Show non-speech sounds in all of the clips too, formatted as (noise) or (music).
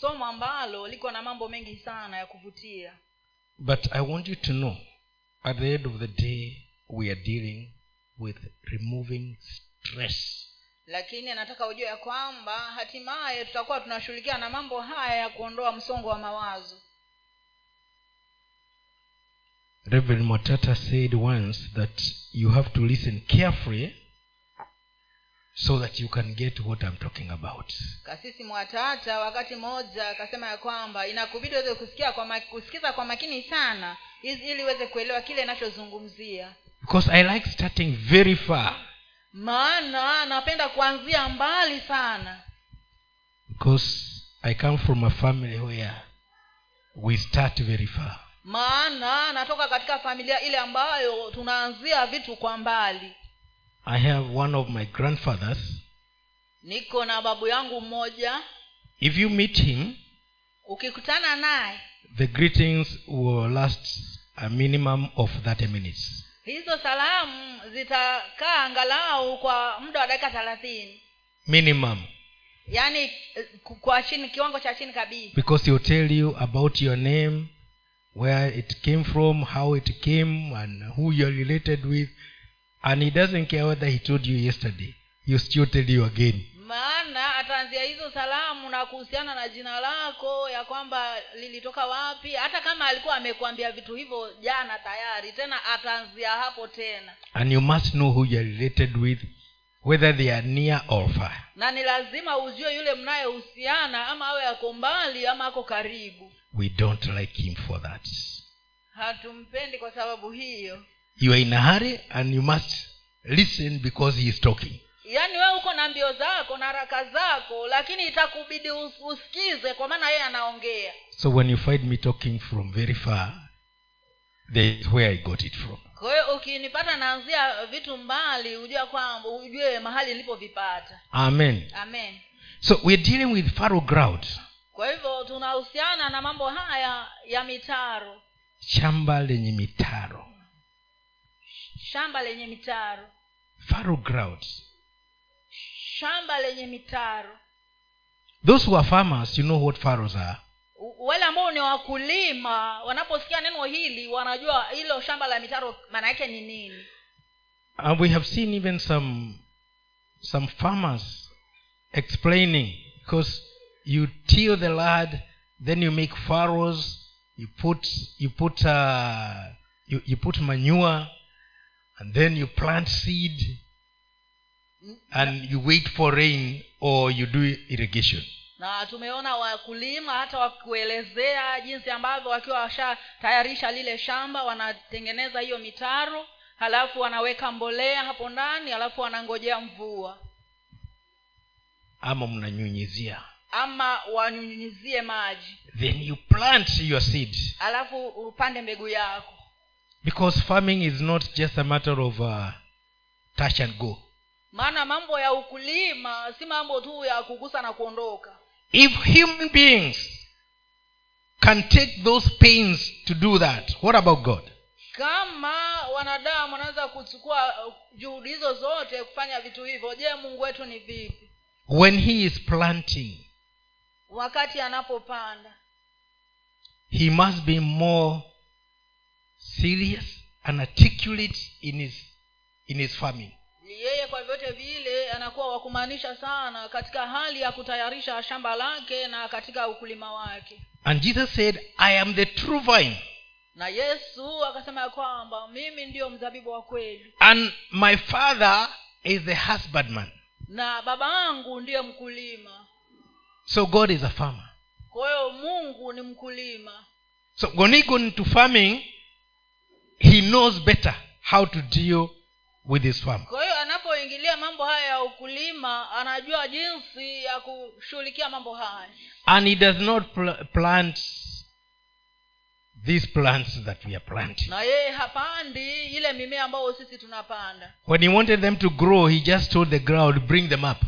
somo ambalo liko na mambo mengi sana ya kuvutia But I want you to know at the end of the day, we are dealing with removing stress. lakini nataka ujue ya kwamba hatimaye tutakuwa tunashughulikia na mambo haya ya kuondoa msongo wa mawazo Reverend Matata said once that you have to listen carefully so that you can get what I'm talking about. kasisi mwatata wakati mmoja akasema ya kwamba inakubidi uweze kusikia kwa ma- kusikiza kwa makini sana ili ili uweze kuelewa kile inachozungumzia Because I like starting very far. maana napenda kuanzia mbali sana Because I come from a family where we start very far. maana natoka katika familia ile ambayo tunaanzia vitu kwa mbali I have one of my grandfathers. niko na babu yangu mmoja If you meet him, ukikutana naye the greetings will last a minimum of 30 minutes. hizo salamu zitakaa angalau kwa muda wa dakika thelathini Minimum. yaani eh, kwa chini kiwango cha chini kabisa Because he'll tell you about your name, where it came from, how it came, and who you're related with. And he doesn't care whether he told you yesterday. he still tell you again. maana ataanzia hizo salamu na kuhusiana na jina lako ya kwamba lilitoka wapi hata kama alikuwa amekuambia vitu hivyo jana tayari tena ataanzia hapo tena And you must know who you're related with, whether they are near or far. na ni lazima ujue yule mnayehusiana ama awe ako mbali ama ako karibu We don't like him for that. hatumpendi kwa sababu hiyo You are in a hurry and you must listen because he is talking. yaani wewe uko na mbio zako na haraka zako lakini itakubidi usikize kwa maana yeye anaongea So when you find me talking from very far, there is where I got it from. kwa hiyo ukinipata naanzia vitu mbali ujue kwamba ujue mahali nilipovipata Amen. amen So we're dealing with faro ground, kwa hivyo tunahusiana na mambo haya ya mitaro shamba lenye mitaro. Shamba lenye mitaro Fallow ground. shamba lenye mitaro Those who are farmers, you know what furrows are. Wale ambao ni wakulima wanaposikia neno hili wanajua hilo shamba la mitaro maana yake ni nini And we have seen even some some farmers explaining because you till the land, then you make furrows, you put you put uh, you, you put manure, and then you plant seed, and you wait for rain or you do irrigation. na tumeona wakulima hata wakuelezea jinsi ambavyo wakiwa washatayarisha lile shamba wanatengeneza hiyo mitaro halafu wanaweka mbolea hapo ndani halafu wanangojea mvua. Ama mnanyunyizia. Ama wanyunyizie maji. Then you plant your seed. Halafu upande mbegu yako because farming is not just a matter of uh, touch and go. Maana mambo ya ukulima si mambo tu ya kugusa na kuondoka. If human beings can take those pains to do that what about god? Kama wanadamu wanaweza kuchukua uh, juhudi hizo zote kufanya vitu hivyo je mungu wetu ni vipi? When he is planting wakati anapopanda. he must be more serious and articulate in his in his farming. Yeye kwa vyote vile anakuwa wakumaanisha sana katika hali ya kutayarisha shamba lake na katika ukulima wake. And jesus said i am the true vine. Na yesu akasema ya kwamba mimi ndiyo mzabibu wa kweli. And my father is the husbandman. Na baba yangu ndiye mkulima. So god is a farmer. Kwa hiyo mungu ni mkulima. So when he go into farming he knows better how to deal with his farm kwa hiyo anapoingilia mambo haya ya ukulima anajua jinsi ya kushughulikia mambo haya. And he does not pl- plant these plants that we are planting. Na yeye hapandi ile mimea ambayo sisi tunapanda. When he wanted them to grow he just told the ground bring them up.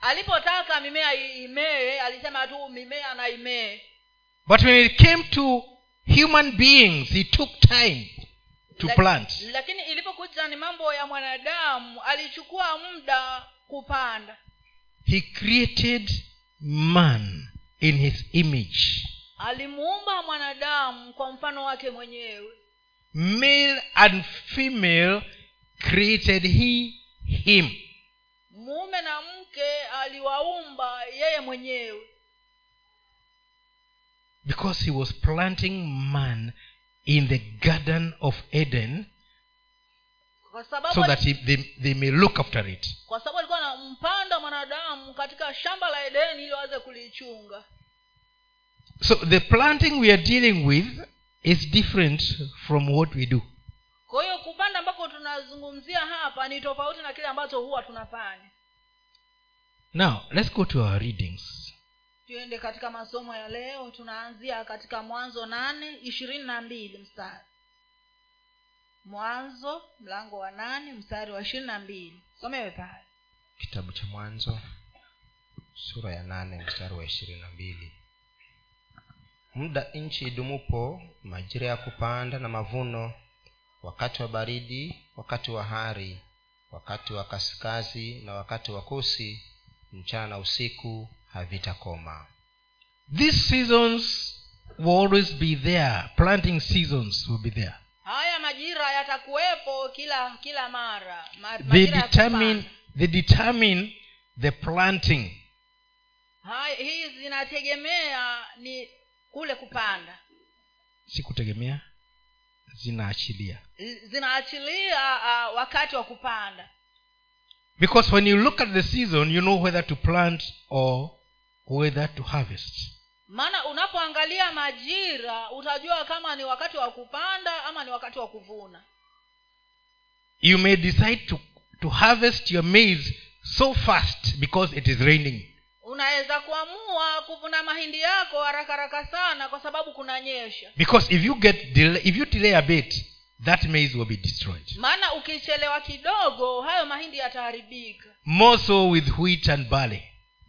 Alipotaka mimea imee alisema tu mimea na imee. But when it came to human beings he took time to plant. lakini ilipokuja ni mambo ya mwanadamu alichukua muda kupanda. He created man in his image. Alimuumba mwanadamu kwa mfano wake mwenyewe. Male and female created he him. Mume na mke aliwaumba yeye mwenyewe. Because he was planting man in the garden of eden so that he, they, they may look after it. Kwa sababu alikuwa anampanda mwanadamu katika shamba la edeni ili waweze kulichunga. So the planting we are dealing with is different from what we do. Kwa hiyo kupanda ambako tunazungumzia hapa ni tofauti na kile ambacho huwa tunafanya. Now let's go to our readings tuende katika masomo ya leo tunaanzia katika mwanzo nane ishirini na mbili mstari. Mwanzo mlango wa nane mstari wa ishirini na mbili. Somewe pale. Kitabu cha mwanzo sura ya nane mstari wa ishirini na mbili. Muda nchi idumupo majira ya kupanda na mavuno wakati wa baridi wakati wa hari wakati wa kasikazi na wakati wa kusi mchana na usiku havitakoma. These seasons will always be there. Planting seasons will be there. Haya majira yatakuwepo kila kila mara. Ma- they determine they determine the planting. Hii zinategemea ni kule kupanda. Si kutegemea zinaachilia zinaachilia uh, wakati wa kupanda. Because when you look at the season you know whether to plant or whether to harvest. Maana unapoangalia majira utajua kama ni wakati wa kupanda ama ni wakati wa kuvuna. You may decide to, to harvest your maize so fast because it is raining. Unaweza kuamua kuvuna mahindi yako haraka haraka sana kwa sababu kunanyesha because if you get delay, if you delay a bit that maize will be destroyed. Maana ukichelewa kidogo hayo mahindi yataharibika. More so with wheat and barley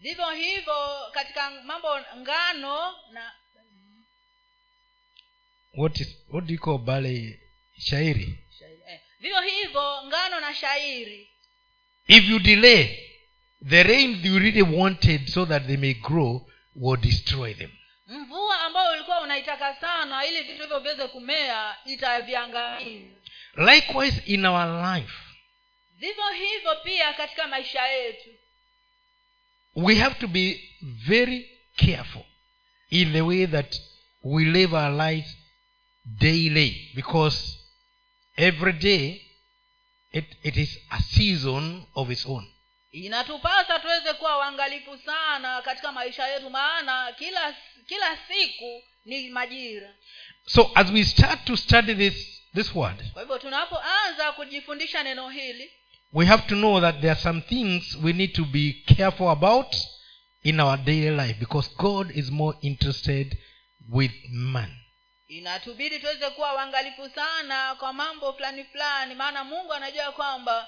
vivyo hivyo katika mambo ngano na what is what do you call barley? Shairi. Eh, vivyo hivyo ngano na shairi. If you delay the rain you really wanted so that they may grow will destroy them. Mvua ambayo ulikuwa unaitaka sana ili vitu hivyo viweze kumea itaviangamiza. Likewise in our life. Vivyo hivyo pia katika maisha yetu we have to be very careful in the way that we live our lives daily because every day it, it is a season of its own. Inatupasa tuweze kuwa uangalifu sana katika maisha yetu maana kila kila siku ni majira. So as we start to study this this word kwa hivyo tunapoanza kujifundisha neno hili we have to know that there are some things we need to be careful about in our daily life because god is more interested with man. Inatubidi tuweze kuwa uangalifu sana kwa mambo fulani fulani maana mungu anajua kwamba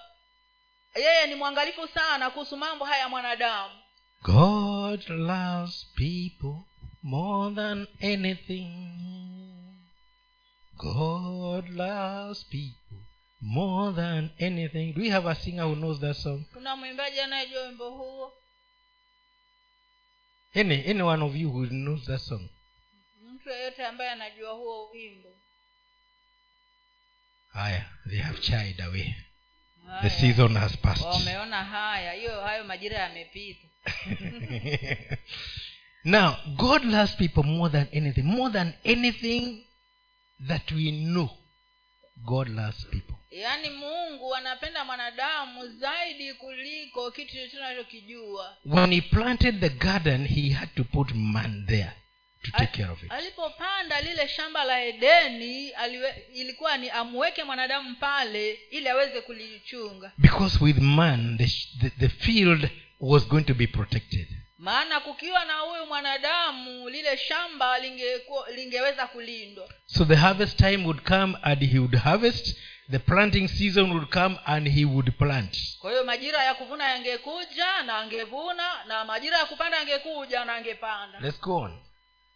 yeye ni mwangalifu sana kuhusu mambo haya ya mwanadamu. God loves people more than anything. God loves people more than anything do we have a singer who knows that song? Kuna mwimbaji anayejua wimbo huo? Any any one of you who knows that song? Mtu yeyote ambaye anajua huo wimbo? Haya they have chied away. The season has passed. Wameona haya. Hiyo hayo majira yamepita. (laughs) Now god loves people more than anything. More than anything that we know god loves people yaani mungu anapenda mwanadamu zaidi kuliko kitu chochote anachokijua. When he planted the garden he had to put man there to take care of it. alipopanda lile shamba la edeni aliwe, ilikuwa ni amweke mwanadamu pale ili aweze kulichunga. Because with man the, the, the field was going to be protected. Maana kukiwa na huyu mwanadamu lile shamba linge, lingeweza kulindwa. So the harvest time would come and he would harvest the planting season would come and he would plant. Kwa hiyo majira ya kuvuna yangekuja na angevuna na majira ya kupanda yangekuja na angepanda. Let's go on.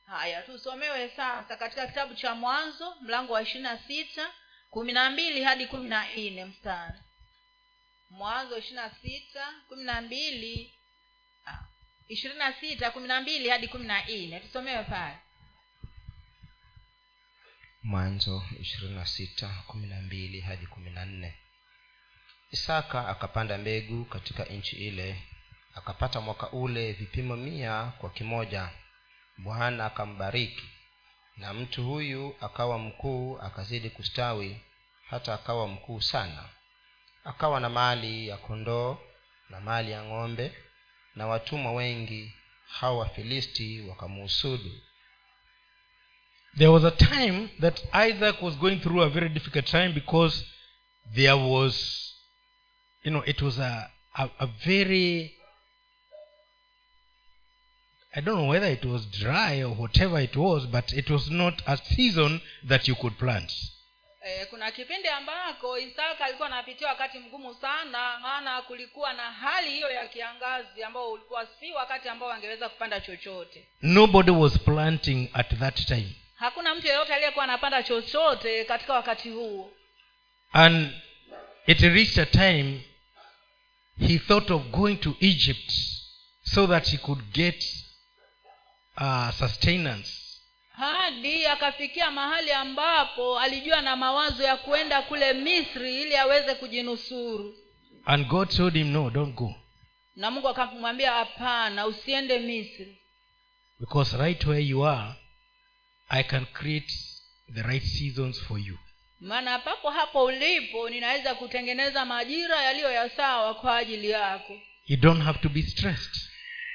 Haya tusomewe sasa katika kitabu cha mwanzo mlango wa ishirina sita kumi na mbili hadi kumi na nne mstari. Mwanzo ishiri na sita kumi na mbili ah, ishirini na sita kumi na mbili hadi kumi na nne. Tusomewe pale mwanzo ishirini na sita kumi na mbili hadi kumi na nne. Isaka akapanda mbegu katika nchi ile akapata mwaka ule vipimo mia kwa kimoja. Bwana akambariki na mtu huyu akawa mkuu akazidi kustawi hata akawa mkuu sana. Akawa na mali ya kondoo na mali ya ng'ombe na watumwa wengi hao wafilisti wakamuhusudu there was a time that isaac was going through a very difficult time because there was you know it was a, a, a very i don't know whether it was dry or whatever it was but it was not a season that you could plant. E, kuna kipindi ambako isaka alikuwa anapitia wakati mgumu sana maana kulikuwa na hali hiyo ya kiangazi ambao ulikuwa si wakati ambao wangeweza kupanda chochote. Nobody was planting at that time hakuna mtu yeyote aliyekuwa anapanda chochote katika wakati huo. And it reached a time he thought of going to egypt so that he could get uh, sustenance. Hadi akafikia mahali ambapo alijua na mawazo ya kuenda kule misri ili aweze kujinusuru. And god told him no don't go. Na mungu akamwambia hapana usiende misri. Because right where you are i can create the right seasons for you. Maana papo hapo ulipo ninaweza kutengeneza majira yaliyo ya sawa kwa ajili yako. You don't have to be stressed.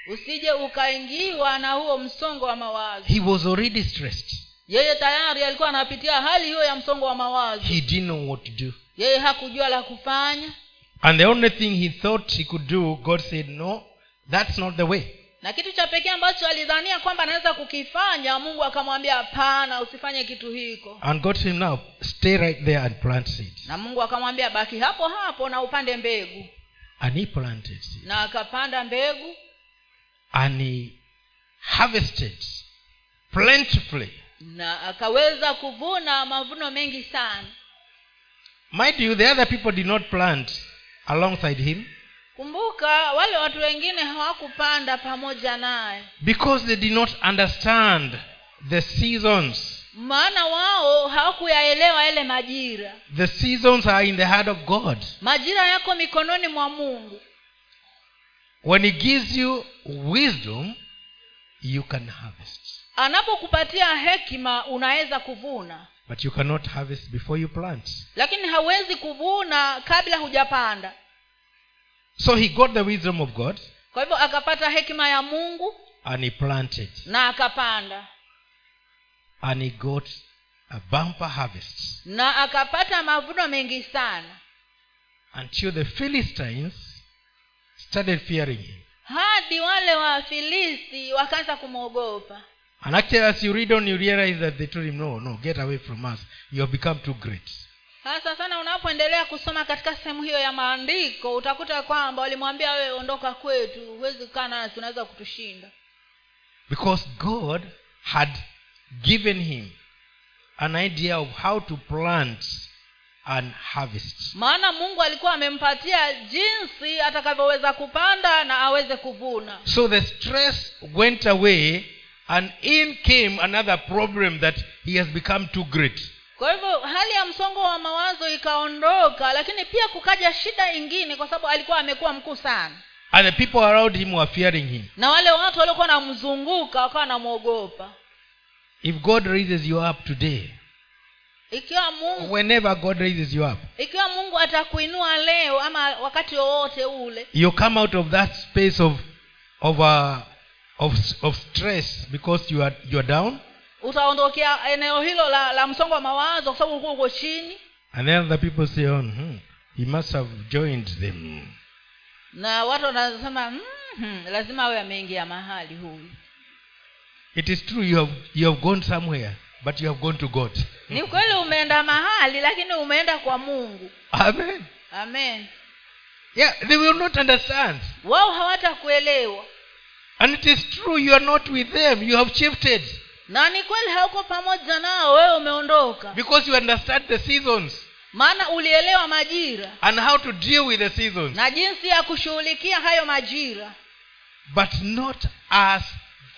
Usije ukaingiwa na huo msongo wa mawazo. He was already stressed. Yeye tayari alikuwa anapitia hali hiyo ya msongo wa mawazo. He didn't know what to do. Yeye hakujua la kufanya. And the only thing he thought he could do god said no that's not the way na kitu cha pekee ambacho alidhania kwamba anaweza kukifanya mungu akamwambia hapana usifanye kitu hiko. And god said now stay right there and plant seeds na mungu akamwambia baki hapo hapo na upande mbegu. And he planted seeds na akapanda mbegu. And he harvested plentifully. Na akaweza kuvuna mavuno mengi sana. Mind you the other people did not plant alongside him kumbuka wale watu wengine hawakupanda pamoja naye. Because they did not understand the seasons. Maana wao hawakuyaelewa yale majira. The seasons are in the heart of god. Majira yako mikononi mwa mungu. When he gives you wisdom you can harvest. Anapokupatia hekima unaweza kuvuna. But you cannot harvest before you plant. Lakini hauwezi kuvuna kabla hujapanda so he got the wisdom of god kwa hivyo akapata hekima ya mungu and he planted. na akapanda. And he got a bumper harvest. Na akapata mavuno mengi sana. Until the philistines started fearing him. Hadi wale wafilisti wakaanza kumwogopa and actually as you read on you realize that they told him no no get away from us. You have become too great hasa sana unapoendelea kusoma katika sehemu hiyo ya maandiko utakuta kwamba walimwambia wewe ondoka kwetu huwezi kukaa nasi unaweza kutushinda. Because god had given him an idea of how to plant and harvest. Maana mungu alikuwa amempatia jinsi atakavyoweza kupanda na aweze kuvuna. So the stress went away and in came another problem that he has become too great kwa hivyo hali ya msongo wa mawazo ikaondoka lakini pia kukaja shida ingine kwa sababu alikuwa amekuwa mkuu sana. And the people around him were fearing him. Na wale watu waliokuwa wanamzunguka wakawa wanamwogopa. If god raises you up today ikiwa mungu whenever god raises you up ikiwa mungu atakuinua leo ama wakati wowote ule you come out of that space of of uh, of, of stress because you are you are down utaondokea eneo hilo la, la msongo wa mawazo kwa sababu ulikuwa uko chini. And then the people say on hmm, he must have joined them. Na watu wanasema mm-hmm, lazima awe ameingia mahali huyu. It is true you have you have gone somewhere but you have gone to god. Ni kweli umeenda mahali lakini umeenda kwa mungu. Amen. Amen. Yeah they will not understand. Wao hawatakuelewa. And it is true you are not with them you have shifted na ni kweli hauko pamoja nao wewe umeondoka. Because you understand the seasons maana ulielewa majira and how to deal with the seasons. na jinsi ya kushughulikia hayo majira. But not as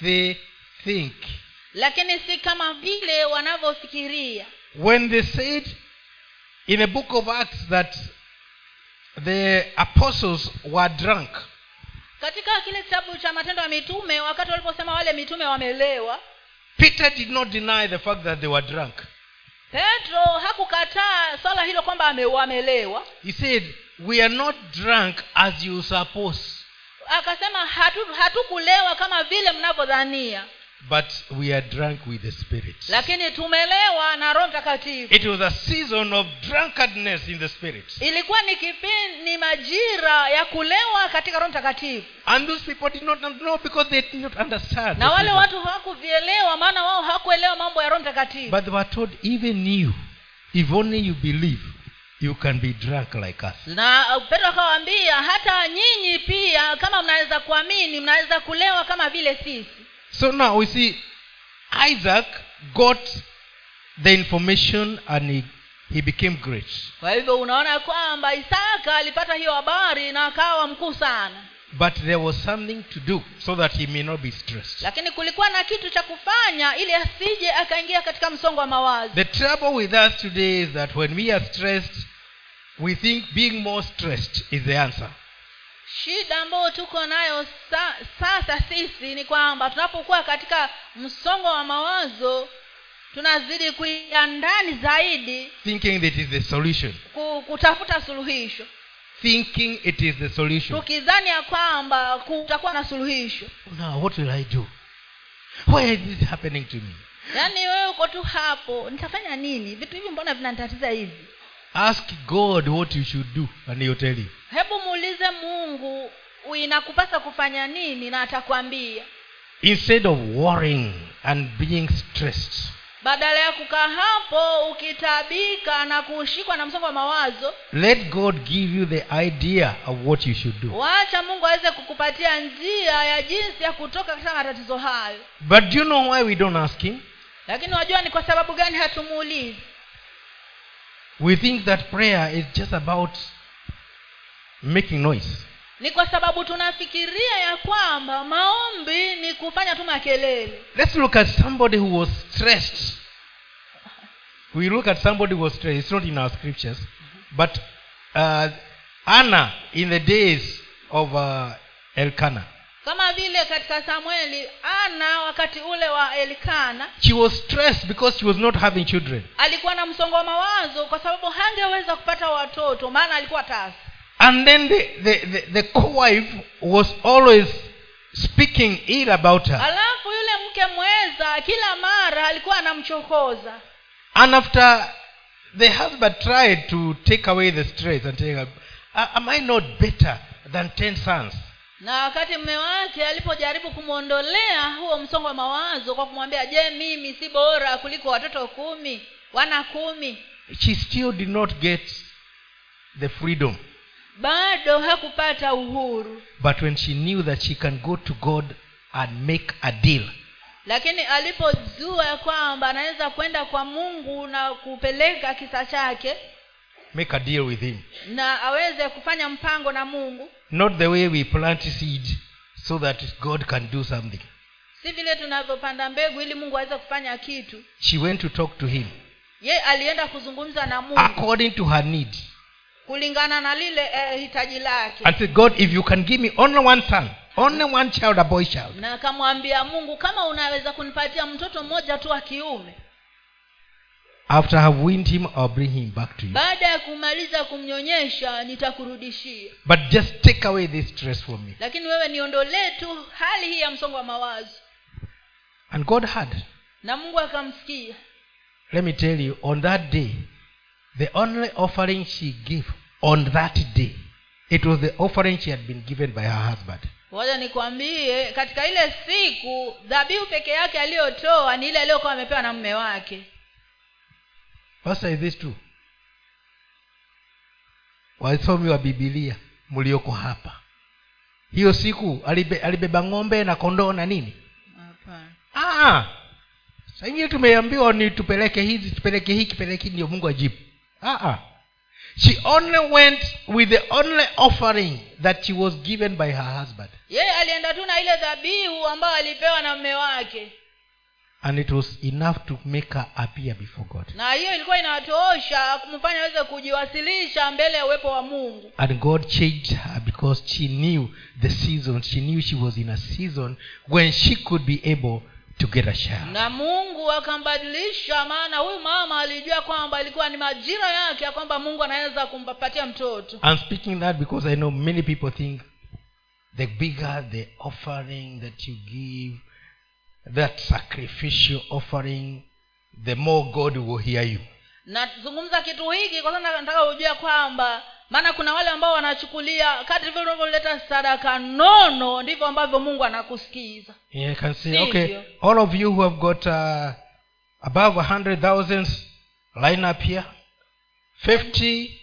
they think. Lakini si kama vile wanavyofikiria. When they said in the book of acts that the apostles were drunk. Katika kile kitabu cha matendo ya mitume wakati waliposema wale mitume wamelewa peter did not deny the fact that they were drunk. Petro hakukataa swala hilo kwamba ame- wamelewa. He said we are not drunk as you suppose. Akasema hatu- hatukulewa kama vile mnavyodhania but we are drunk with the spirit. Lakini tumelewa na roho mtakatifu. It was a season of drunkardness in the spirit. Ilikuwa ni kipindi ni majira ya kulewa katika roho mtakatifu. And those people did not know because they did not understand na wale watu hawakuvielewa maana wao hawakuelewa mambo ya roho mtakatifu. But they were told even you if only you believe you can be drunk like us. Na petro akawaambia hata nyinyi pia kama mnaweza kuamini mnaweza kulewa kama vile sisi so now we see isaac got the information and he, he became great. Kwa hivyo unaona kwamba isaka alipata hiyo habari na akawa mkuu sana. But there was something to do so that he may not be stressed. Lakini kulikuwa na kitu cha kufanya ili asije akaingia katika msongo wa mawazo. The trouble with us today is that when we are stressed we think being more stressed is the answer shida ambayo tuko nayo sa, sasa sisi ni kwamba tunapokuwa katika msongo wa mawazo tunazidi kuingia ndani zaidi thinking that is the solution. kutafuta suluhisho. Thinking it is the solution. Tukidhani ya kwamba kutakuwa na suluhisho. Now what will i do? Why is this happening to me? Yaani wewe uko tu hapo nitafanya nini? Vitu hivi mbona vinanitatiza hivi? Ask god what you should do and he'll tell you hebu muulize mungu inakupasa kufanya nini na atakwambia. Instead of worrying and being stressed. Badala ya kukaa hapo ukitabika na kushikwa na msongo wa mawazo let god give you the idea of what you should do. waacha mungu aweze kukupatia njia ya jinsi ya kutoka katika matatizo hayo. But do you know why we don't ask him? Lakini wajua ni kwa sababu gani hatumuulizi? We think that prayer is just about making noise. Ni kwa sababu tunafikiria ya kwamba maombi ni kufanya tu makelele. Let's look at somebody who was stressed. We look at somebody who was stressed. It's not in our scriptures. But uh, anna in the days of uh, elkana kama vile katika samueli ana wakati ule wa elkana she was stressed because she was not having children. alikuwa na msongo wa mawazo kwa sababu hangeweza kupata watoto maana alikuwa tasa and then the, the, the, the co-wife was always speaking ill about her. Alafu yule mke mweza kila mara alikuwa anamchokoza. And after the husband tried to take away the stress and take, am i not better than ten sons? Na wakati mme wake alipojaribu kumwondolea huo msongo wa mawazo kwa kumwambia je mimi si bora kuliko watoto kumi wana kumi? She still did not get the freedom bado hakupata uhuru. But when she knew that she can go to god and make a deal lakini alipojua kwamba anaweza kwenda kwa mungu na kupeleka kisa chake make a deal with him. na aweze kufanya mpango na mungu not the way we plant seed so that god can do something. si vile tunavyopanda mbegu ili mungu aweze kufanya kitu. She went to talk to him. Ye alienda kuzungumza na mungu. According to her need kulingana na lile eh, hitaji lake. And said god if you can give me only one son only one child a boy child. Na akamwambia mungu kama unaweza kunipatia mtoto mmoja tu wa kiume. After have weaned him i'll bring him back to you. Baada ya kumaliza kumnyonyesha nitakurudishia. But just take away this stress from me. Lakini wewe niondolee tu hali hii ya msongo wa mawazo. And god had. Na mungu akamsikia. Let me tell you on that day the only offering she gave on that day it was the offering she had been given by her husband. Moja nikwambie katika ile siku dhabihu peke yake aliyotoa ni ile aliyokuwa amepewa na mume wake. Pastor is this true wasomi wa bibilia mlioko hapa. Hiyo siku alibe, alibeba ng'ombe na kondoo na nini? Ah, saingine tumeambiwa ni tupeleke hizi tupeleke hiki tupeleke hiki ndio mungu ajibu. Ah, ah. She only went with the only offering that she was given by her husband. Yeye alienda tu na ile dhabihu ambayo alipewa na mme wake. And it was enough to make her appear before god. Na hiyo ilikuwa inatosha kumfanya aweze kujiwasilisha mbele ya uwepo wa mungu. And god changed her because she knew the season. She knew she was in a season when she could be able to get a child na mungu akambadilisha maana huyu mama alijua kwamba ilikuwa ni majira yake ya kwamba mungu anaweza kumpatia mtoto. I'm speaking that because i know many people think the bigger the offering that you give that sacrificial offering the more god will hear you. Nazungumza kitu hiki kwa sababu nataka ujue kwamba maana kuna wale ambao wanachukulia kadri vile unavyoleta sadaka nono ndivyo ambavyo mungu anakusikiza. Yeah, I can see. Okay. All of you who have got uh, above line up here. Fifty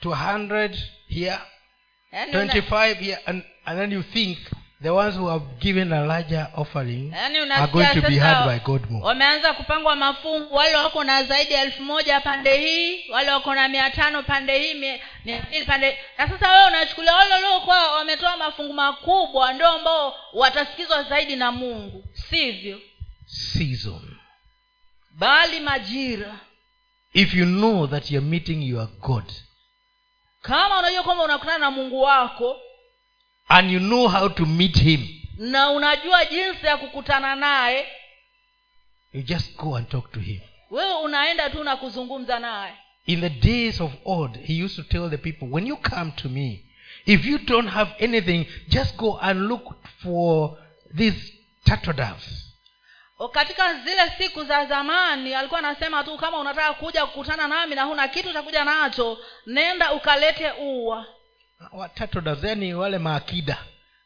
to a hundred here. Twenty una, five here. And, and then you think the ones who have given a larger offering yani are going to be heard by god more. wameanza kupangwa mafungu wale wako na zaidi ya elfu moja pande hii wale wako na mia tano pande hii mia mbili pande na sasa wewe unachukulia wale waliokuwa wametoa mafungu makubwa ndio ambao watasikizwa zaidi na mungu sivyo? Season. Bali majira. If you know that you're meeting your god kama unajua kwamba unakutana na mungu wako and you know how to meet him. Na unajua jinsi ya kukutana naye. You just go and talk to him. Wewe unaenda tu na kuzungumza naye. In the days of old he used to tell the people when you come to me if you don't have anything just go and look for these turtle katika zile siku za zamani alikuwa anasema tu kama unataka kuja kukutana nami na huna kitu utakuja nacho nenda ukalete ua Wa- dazeni wale maakida.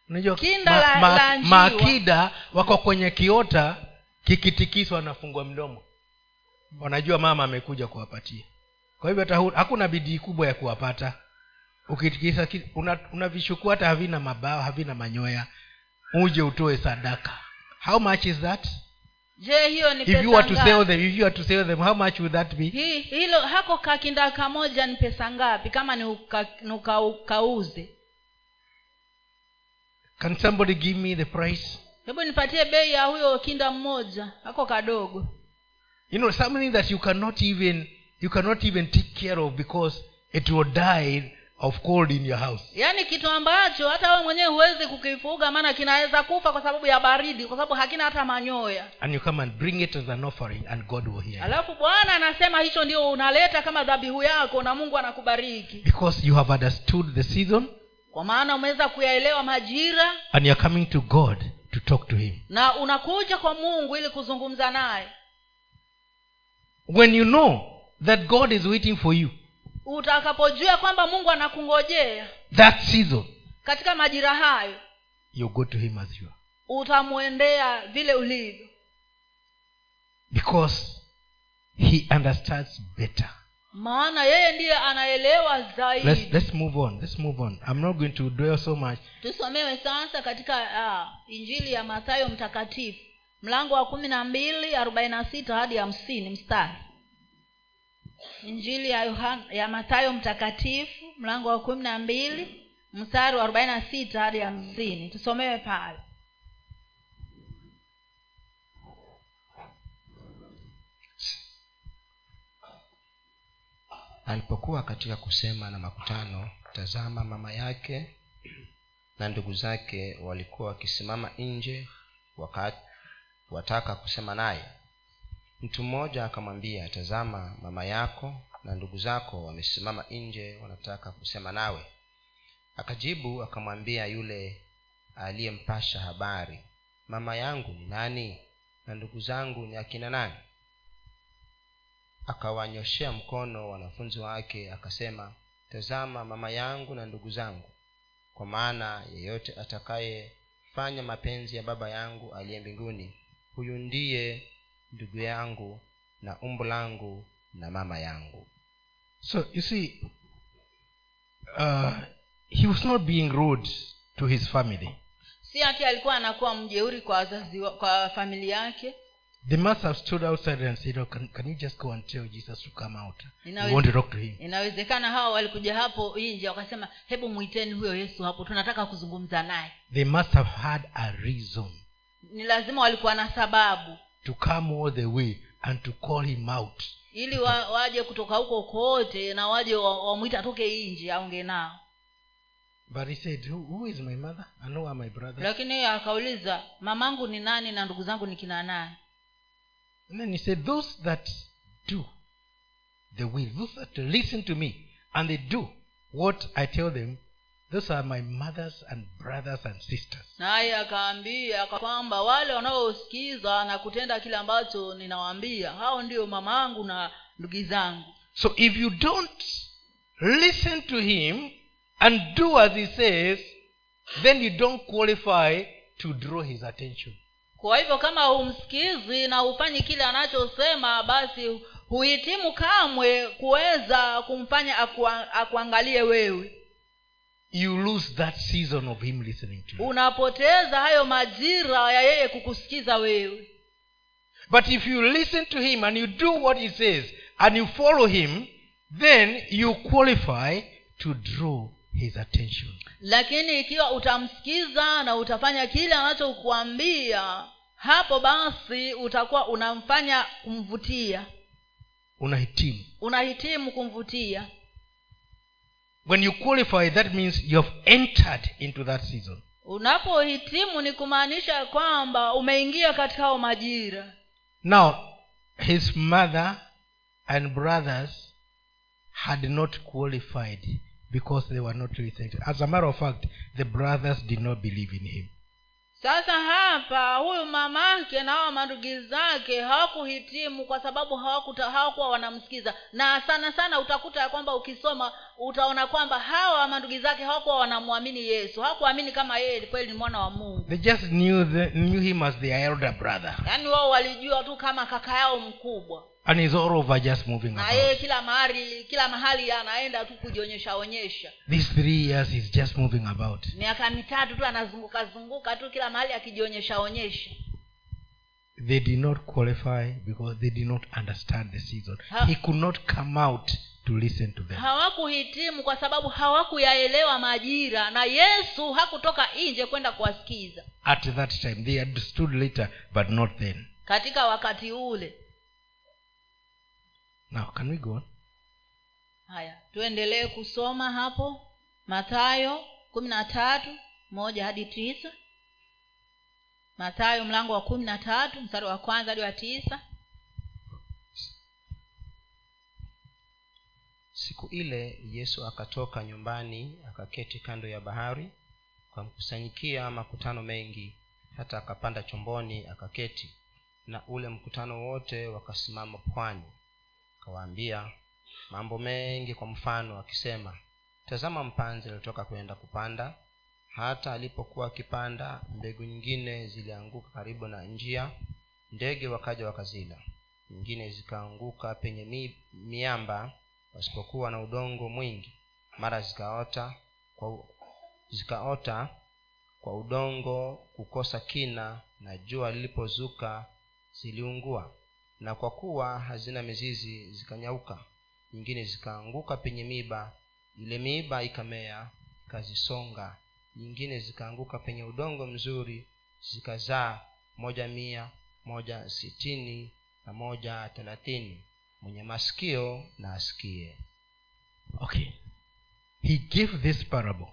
Unajua ma, la maakida wako kwenye kiota kikitikiswa nafungwa mdomo. Wanajua mama amekuja kuwapatia. Kwa hivyo hata hakuna bidii kubwa ya kuwapata. Ukitikisa ki- una- unavishukua hata havina mabawa havina manyoya uje utoe sadaka. How much is that je hiyo ni if you were to sell them if you were to sell them how much would that be? Hi, hilo hako kakinda kamoja ni pesa ngapi? Kama ni ukauze. Can somebody give me the price? Hebu nipatie bei ya huyo kinda mmoja hako kadogo. You know something that you cannot even you cannot even take care of because it will die of cold in your house. Yaani kitu ambacho hata wewe mwenyewe huwezi kukifuga maana kinaweza kufa kwa sababu ya baridi kwa sababu hakina hata manyoya. And you come and bring it as an offering and god will hear alafu bwana anasema hicho ndio unaleta kama dhabihu yako na mungu anakubariki. Because you have understood the season kwa maana umeweza kuyaelewa majira and you're coming to god to talk to him. na unakuja kwa mungu ili kuzungumza naye. When you know that god is waiting for you utakapojua kwamba mungu anakungojea that season katika majira hayo you go to him as you are. utamwendea vile ulivyo. Because he understands better. Maana yeye ndiye anaelewa let's, let's move on let's move on. I'm not going to dwell so much. Tusomewe sasa katika uh, injili ya mathayo mtakatifu mlango wa kumi na mbili arobaini na sita hadi hamsini mstari injili ya, Yohan, ya mathayo mtakatifu mlango wa kumi na mbili mstari wa arobaini na sita hadi hamsini. Tusomewe pale. Alipokuwa katika kusema na makutano tazama mama yake na ndugu zake walikuwa wakisimama nje wataka kusema naye mtu mmoja akamwambia tazama mama yako na ndugu zako wamesimama nje wanataka kusema nawe. Akajibu akamwambia yule aliyempasha habari mama yangu ni nani na ndugu zangu ni akina nani? Akawanyoshea mkono wanafunzi wake akasema tazama mama yangu na ndugu zangu kwa maana yeyote atakayefanya mapenzi ya baba yangu aliye mbinguni huyu ndiye ndugu yangu na umbu langu na mama yangu. So you see uh, he was not being rude to his family. Si ati alikuwa anakuwa mjeuri kwa wazazi kwa familia yake. They must have stood outside and said oh, can, can you just go and tell jesus to come out? Inawez- we want to talk to him. inawezekana hawa walikuja hapo nje wakasema hebu mwiteni huyo yesu hapo tunataka kuzungumza naye. They must have had a reason. Ni lazima walikuwa na sababu to come all the way and to call him out. Ili wa, waje kutoka huko kote na waje wa- wamwite atoke nje aonge nao. But he said who, who is my mother? And who are my brothers lakini akauliza mamangu ni nani na ndugu zangu ni kina nani? And then he said those that do the will those that listen to me and they do what i tell them those are my mothers and brothers and sisters. Naye akaambia kwamba wale wanaosikiza na kutenda kile ambacho ninawaambia hao ndio mamangu na ndugi zangu. So if you don't listen to him and do as he says then you don't qualify to draw his attention. Kwa hivyo kama humsikizi na hufanyi kile anachosema basi huhitimu kamwe kuweza kumfanya akua, akuangalie wewe you lose that season of him listening to you. Unapoteza hayo majira ya yeye kukusikiza wewe. But if you listen to him and you do what he says and you follow him then you qualify to draw his attention. Lakini ikiwa utamsikiza na utafanya kile anachokuambia hapo basi utakuwa unamfanya kumvutia. Unahitimu. Unahitimu kumvutia when you qualify that means you have entered into that season. Unapohitimu ni kumaanisha kwamba umeingia katika hao majira. Now his mother and brothers had not qualified because they were not listening as a matter of fact the brothers did not believe in him sasa hapa huyu mamake na hawa mandugi zake hawakuhitimu kwa sababu hawakuta hawakuwa wanamsikiza. Na sana sana utakuta ya kwamba ukisoma utaona kwamba hawa mandugi zake hawakuwa wanamwamini yesu. Hawakuamini kama yeye kweli ni mwana wa mungu. They just knew, the, knew him as their elder brother. Yaani wao walijua tu kama kaka yao mkubwa and he's all over just moving na yeye kila mahali kila mahali anaenda tu kujionyesha onyesha these three years he's just moving about. Miaka mitatu tu anazunguka zunguka tu kila mahali akijionyesha onyesha they did not qualify because they did not understand the season. Ha- he could not come out to listen to them. Hawakuhitimu kwa sababu hawakuyaelewa majira na yesu hakutoka nje kwenda kuwasikiza. At that time they understood later but not then. Katika wakati ule now can we go on? Haya tuendelee kusoma hapo. Mathayo kumi na tatu moja hadi tisa. Mathayo mlango wa kumi na tatu mstari wa kwanza hadi wa tisa. Siku ile yesu akatoka nyumbani akaketi kando ya bahari akamkusanyikia makutano mengi hata akapanda chomboni akaketi. Na ule mkutano wote wakasimama pwani akawaambia mambo mengi kwa mfano akisema tazama mpanzi alitoka kwenda kupanda. Hata alipokuwa akipanda mbegu nyingine zilianguka karibu na njia ndege wakaja wakazila. Nyingine zikaanguka penye mi, miamba pasipokuwa na udongo mwingi. Mara zikaota kwa zikaota kwa udongo kukosa kina na jua lilipozuka ziliungua na kwa kuwa hazina mizizi zikanyauka nyingine zikaanguka penye miba ile miiba ikamea ikazisonga. Nyingine zikaanguka penye udongo mzuri zikazaa moja mia moja sitini na moja thelathini. Mwenye masikio na asikie. Okay. He gave this parable.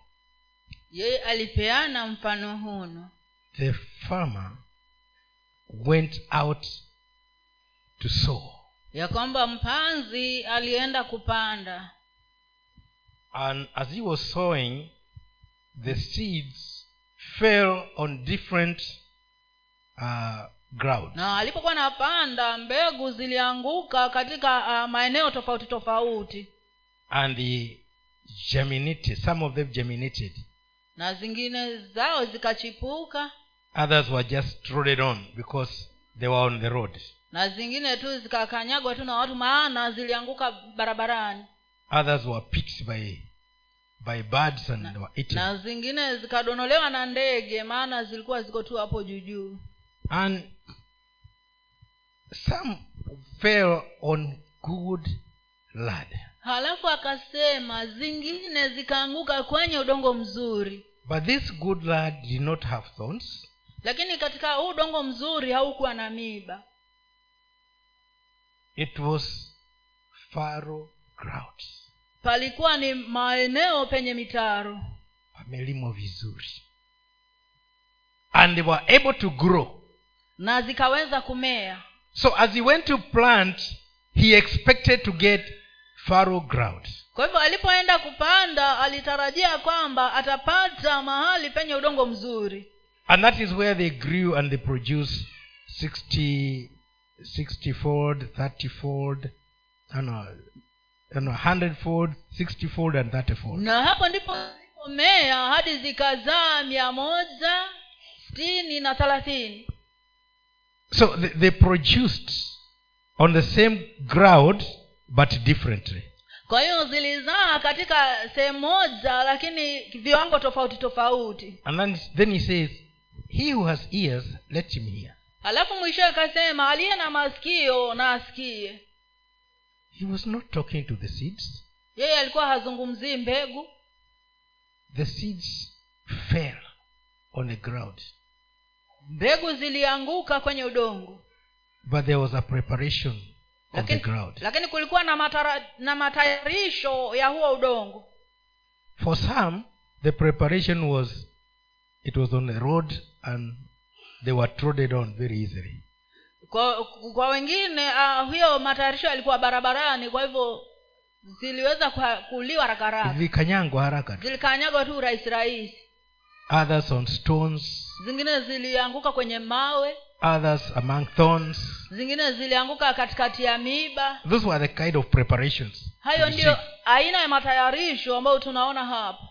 Yeye alipeana mfano huno the farmer went out to sow. Ya kwamba mpanzi alienda kupanda. And as he was sowing the seeds fell on different uh, grounds. Na alipokuwa napanda mbegu zilianguka katika uh, maeneo tofauti tofauti. And the germinated some of them germinated. Na zingine zao zikachipuka. Others were just trodden on because they were on the road na zingine tu zikakanyagwa tu na watu maana zilianguka barabarani. Others were picked by by birds and were eaten. na zingine zikadonolewa na ndege maana zilikuwa ziko tu hapo juujuu and some fell on good land. Halafu akasema zingine zikaanguka kwenye udongo mzuri. But this good land did not have thorns. Lakini katika huu udongo mzuri haukuwa na miba it was faro ground. Palikuwa ni maeneo penye mitaro. Pamelimwa vizuri. And they were able to grow. Na zikaweza kumea. So as he went to plant he expected to get faro ground. Kwa hivyo alipoenda kupanda alitarajia kwamba atapata mahali penye udongo mzuri. And that is where they grew and they produced 60 60 fold 30 fold I don't know, I don't know, 100 fold 60 fold and thirtyfold na hapo ndipo zilipomea hadi zikazaa mia moja sitini na thelathini. So they, they produced on the same ground but differently. Kwa hiyo zilizaa katika sehemu moja lakini viwango tofauti tofauti. And then, then he says he who has ears let him hear halafu mwishowe akasema aliye na masikio na asikie. He was not talking to the seeds. Yeye alikuwa hazungumzii mbegu. The seeds fell on the ground. Mbegu zilianguka kwenye udongo. But there was a preparation of the ground. lakini kulikuwa na, matara, na matayarisho ya huo udongo. For some the preparation was it was on the road and they were trodden on very easily. Kwa kwa wengine uh, hiyo matayarisho yalikuwa barabarani kwa hivyo ziliweza kuliwa haraka haraka. Zilikanyagwa tu. Rahisi rahisi. Others on stones zingine zilianguka kwenye mawe. others among thorns. Zingine zilianguka katikati ya miba those were the kind of preparations. Hayo ndio ndiyo aina ya matayarisho ambayo tunaona hapa.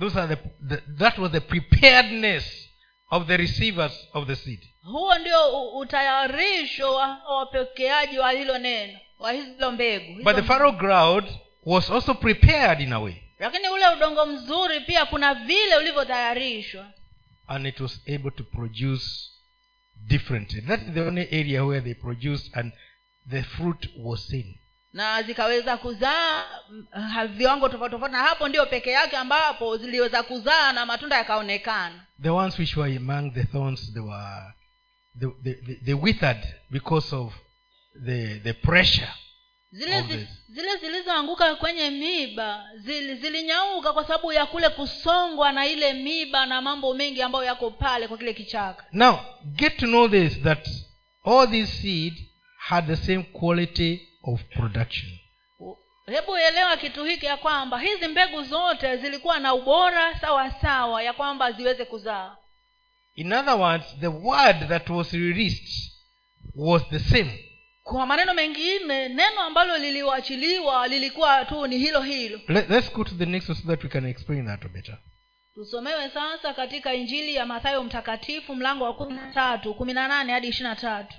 those are the, the that was the preparedness of the receivers of the seed. Huo ndio utayarisho wa wapokeaji wa hilo neno wa hilo mbegu but the fallow ground was also prepared in a way. Lakini ule udongo mzuri pia kuna vile ulivyotayarishwa. And it was able to produce differently. That is the only area where they produced and the fruit was seen na zikaweza kuzaa mm, viwango tofauti tofauti na hapo ndio peke yake ambapo ziliweza kuzaa na matunda yakaonekana the ones which were among the thorns they were they, they, they, they withered because of the the pressure zile zi, this. zile zilizoanguka kwenye miba zili, zilinyauka kwa sababu ya kule kusongwa na ile miba na mambo mengi ambayo yako pale kwa kile kichaka now get to know this that all these seed had the same quality of production. Hebu elewa kitu hiki ya kwamba hizi mbegu zote zilikuwa na ubora sawa sawa ya kwamba ziweze kuzaa. In other words the word that was released was the same. Kwa maneno mengine neno ambalo liliwachiliwa lilikuwa tu ni hilo hilo. Let, let's go to the next one so that we can explain that better. Tusomewe sasa katika injili ya mathayo mtakatifu mlango wa kumi na tatu kumi na nane hadi ishiri na tatu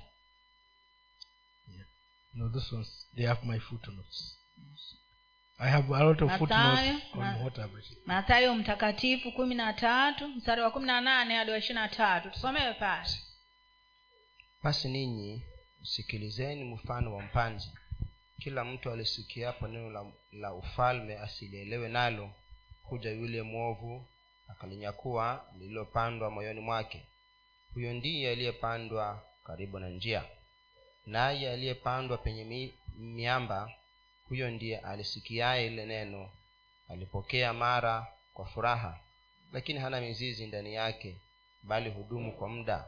no this ones they have my footnotes. I have a lot of footnotes on Ma- what I've written. mathayo mtakatifu kumi na tatu mstari wa kumi na nane hadi wa ishiri na tatu. Tusomewe pale basi ninyi msikilizeni mfano wa mpanzi. Kila mtu alisikiapo neno la, la ufalme asilielewe nalo. Huja yule mwovu akalinyakuwa lililopandwa moyoni mwake. Huyo ndiye aliyepandwa karibu na njia naye aliyepandwa penye miamba huyo ndiye alisikiaye ile neno alipokea mara kwa furaha lakini hana mizizi ndani yake bali hudumu kwa muda.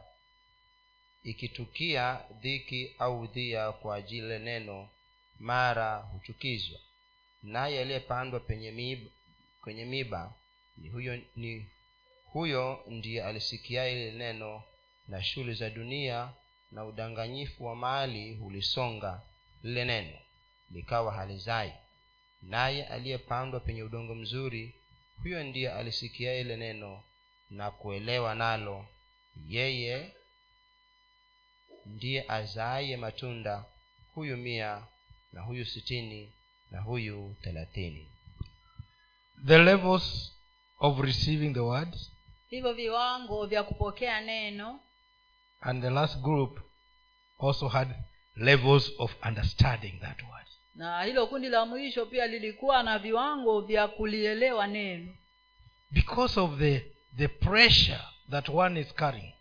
Ikitukia dhiki au dhia kwa ajili neno mara huchukizwa. Naye aliyepandwa penye miba, kwenye miba ni huyo ni huyo ndiye alisikia ile neno na shule za dunia na udanganyifu wa mali hulisonga lile neno likawa halizai. Naye aliyepandwa penye udongo mzuri huyo ndiye alisikia ile neno na kuelewa nalo. Yeye ndiye azaaye matunda huyu mia na huyu sitini na huyu thelathini. The levels of receiving the word. Hivyo viwango vya kupokea neno and the last group also had levels of understanding that word. Na hilo kundi la mwisho pia lilikuwa na viwango vya kulielewa neno. Because of the the pressure that one is carrying.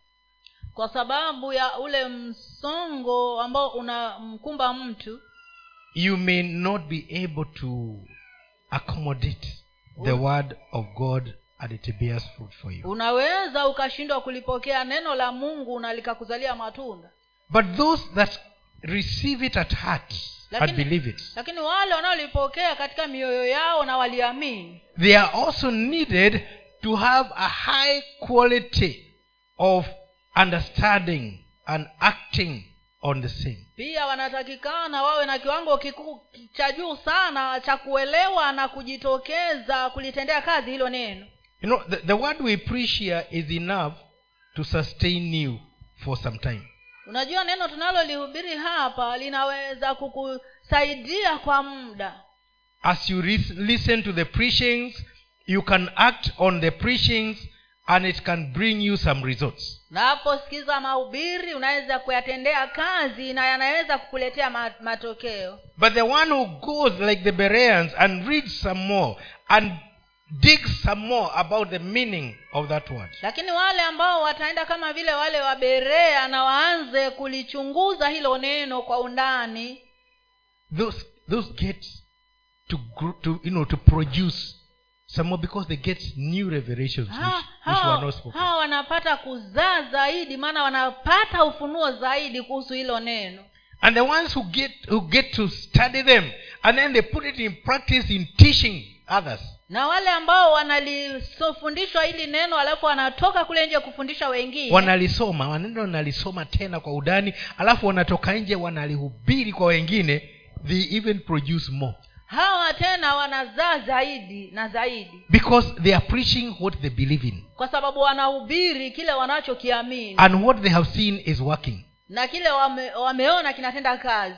Kwa sababu ya ule msongo ambao unamkumba mtu you may not be able to accommodate the word of god and it bears fruit for you. Unaweza ukashindwa kulipokea neno la mungu na likakuzalia matunda. But those that receive it at heart and believe it lakini wale wanaolipokea katika mioyo yao na waliamini. they are also needed to have a high quality of understanding and acting on the same. Pia wanatakikana wawe na kiwango kikuu cha juu sana cha kuelewa na kujitokeza kulitendea kazi hilo neno you know the, the word we preach here is enough to sustain you for some time. Unajua neno tunalolihubiri hapa linaweza kukusaidia kwa muda. As you re- listen to the preachings you can act on the preachings and it can bring you some results. Unaposikiza mahubiri unaweza kuyatendea kazi na yanaweza kukuletea ma- matokeo. But the one who goes like the bereans and reads some more and digs some more about the meaning of that word. Lakini wale ambao wataenda kama vile wale wa berea na waanze kulichunguza hilo neno kwa undani those those get to to you know to produce some more because they get new revelations which, Ha- were hawa not spoken. hawa wanapata kuzaa zaidi maana wanapata ufunuo zaidi kuhusu hilo neno. And the ones who get who get to study them and then they put it in practice in teaching others. Na wale ambao wanalisofundishwa hili neno alafu wanatoka kule nje kufundisha wengine. Wanalisoma wanaenda wanalisoma tena kwa udani alafu wanatoka nje wanalihubiri kwa wengine they even produce more. Hawa tena wanazaa zaidi na zaidi. Because they are preaching what they believe in. Kwa sababu wanahubiri kile wanachokiamini. And what they have seen is working. Na kile wame, wameona kinatenda kazi.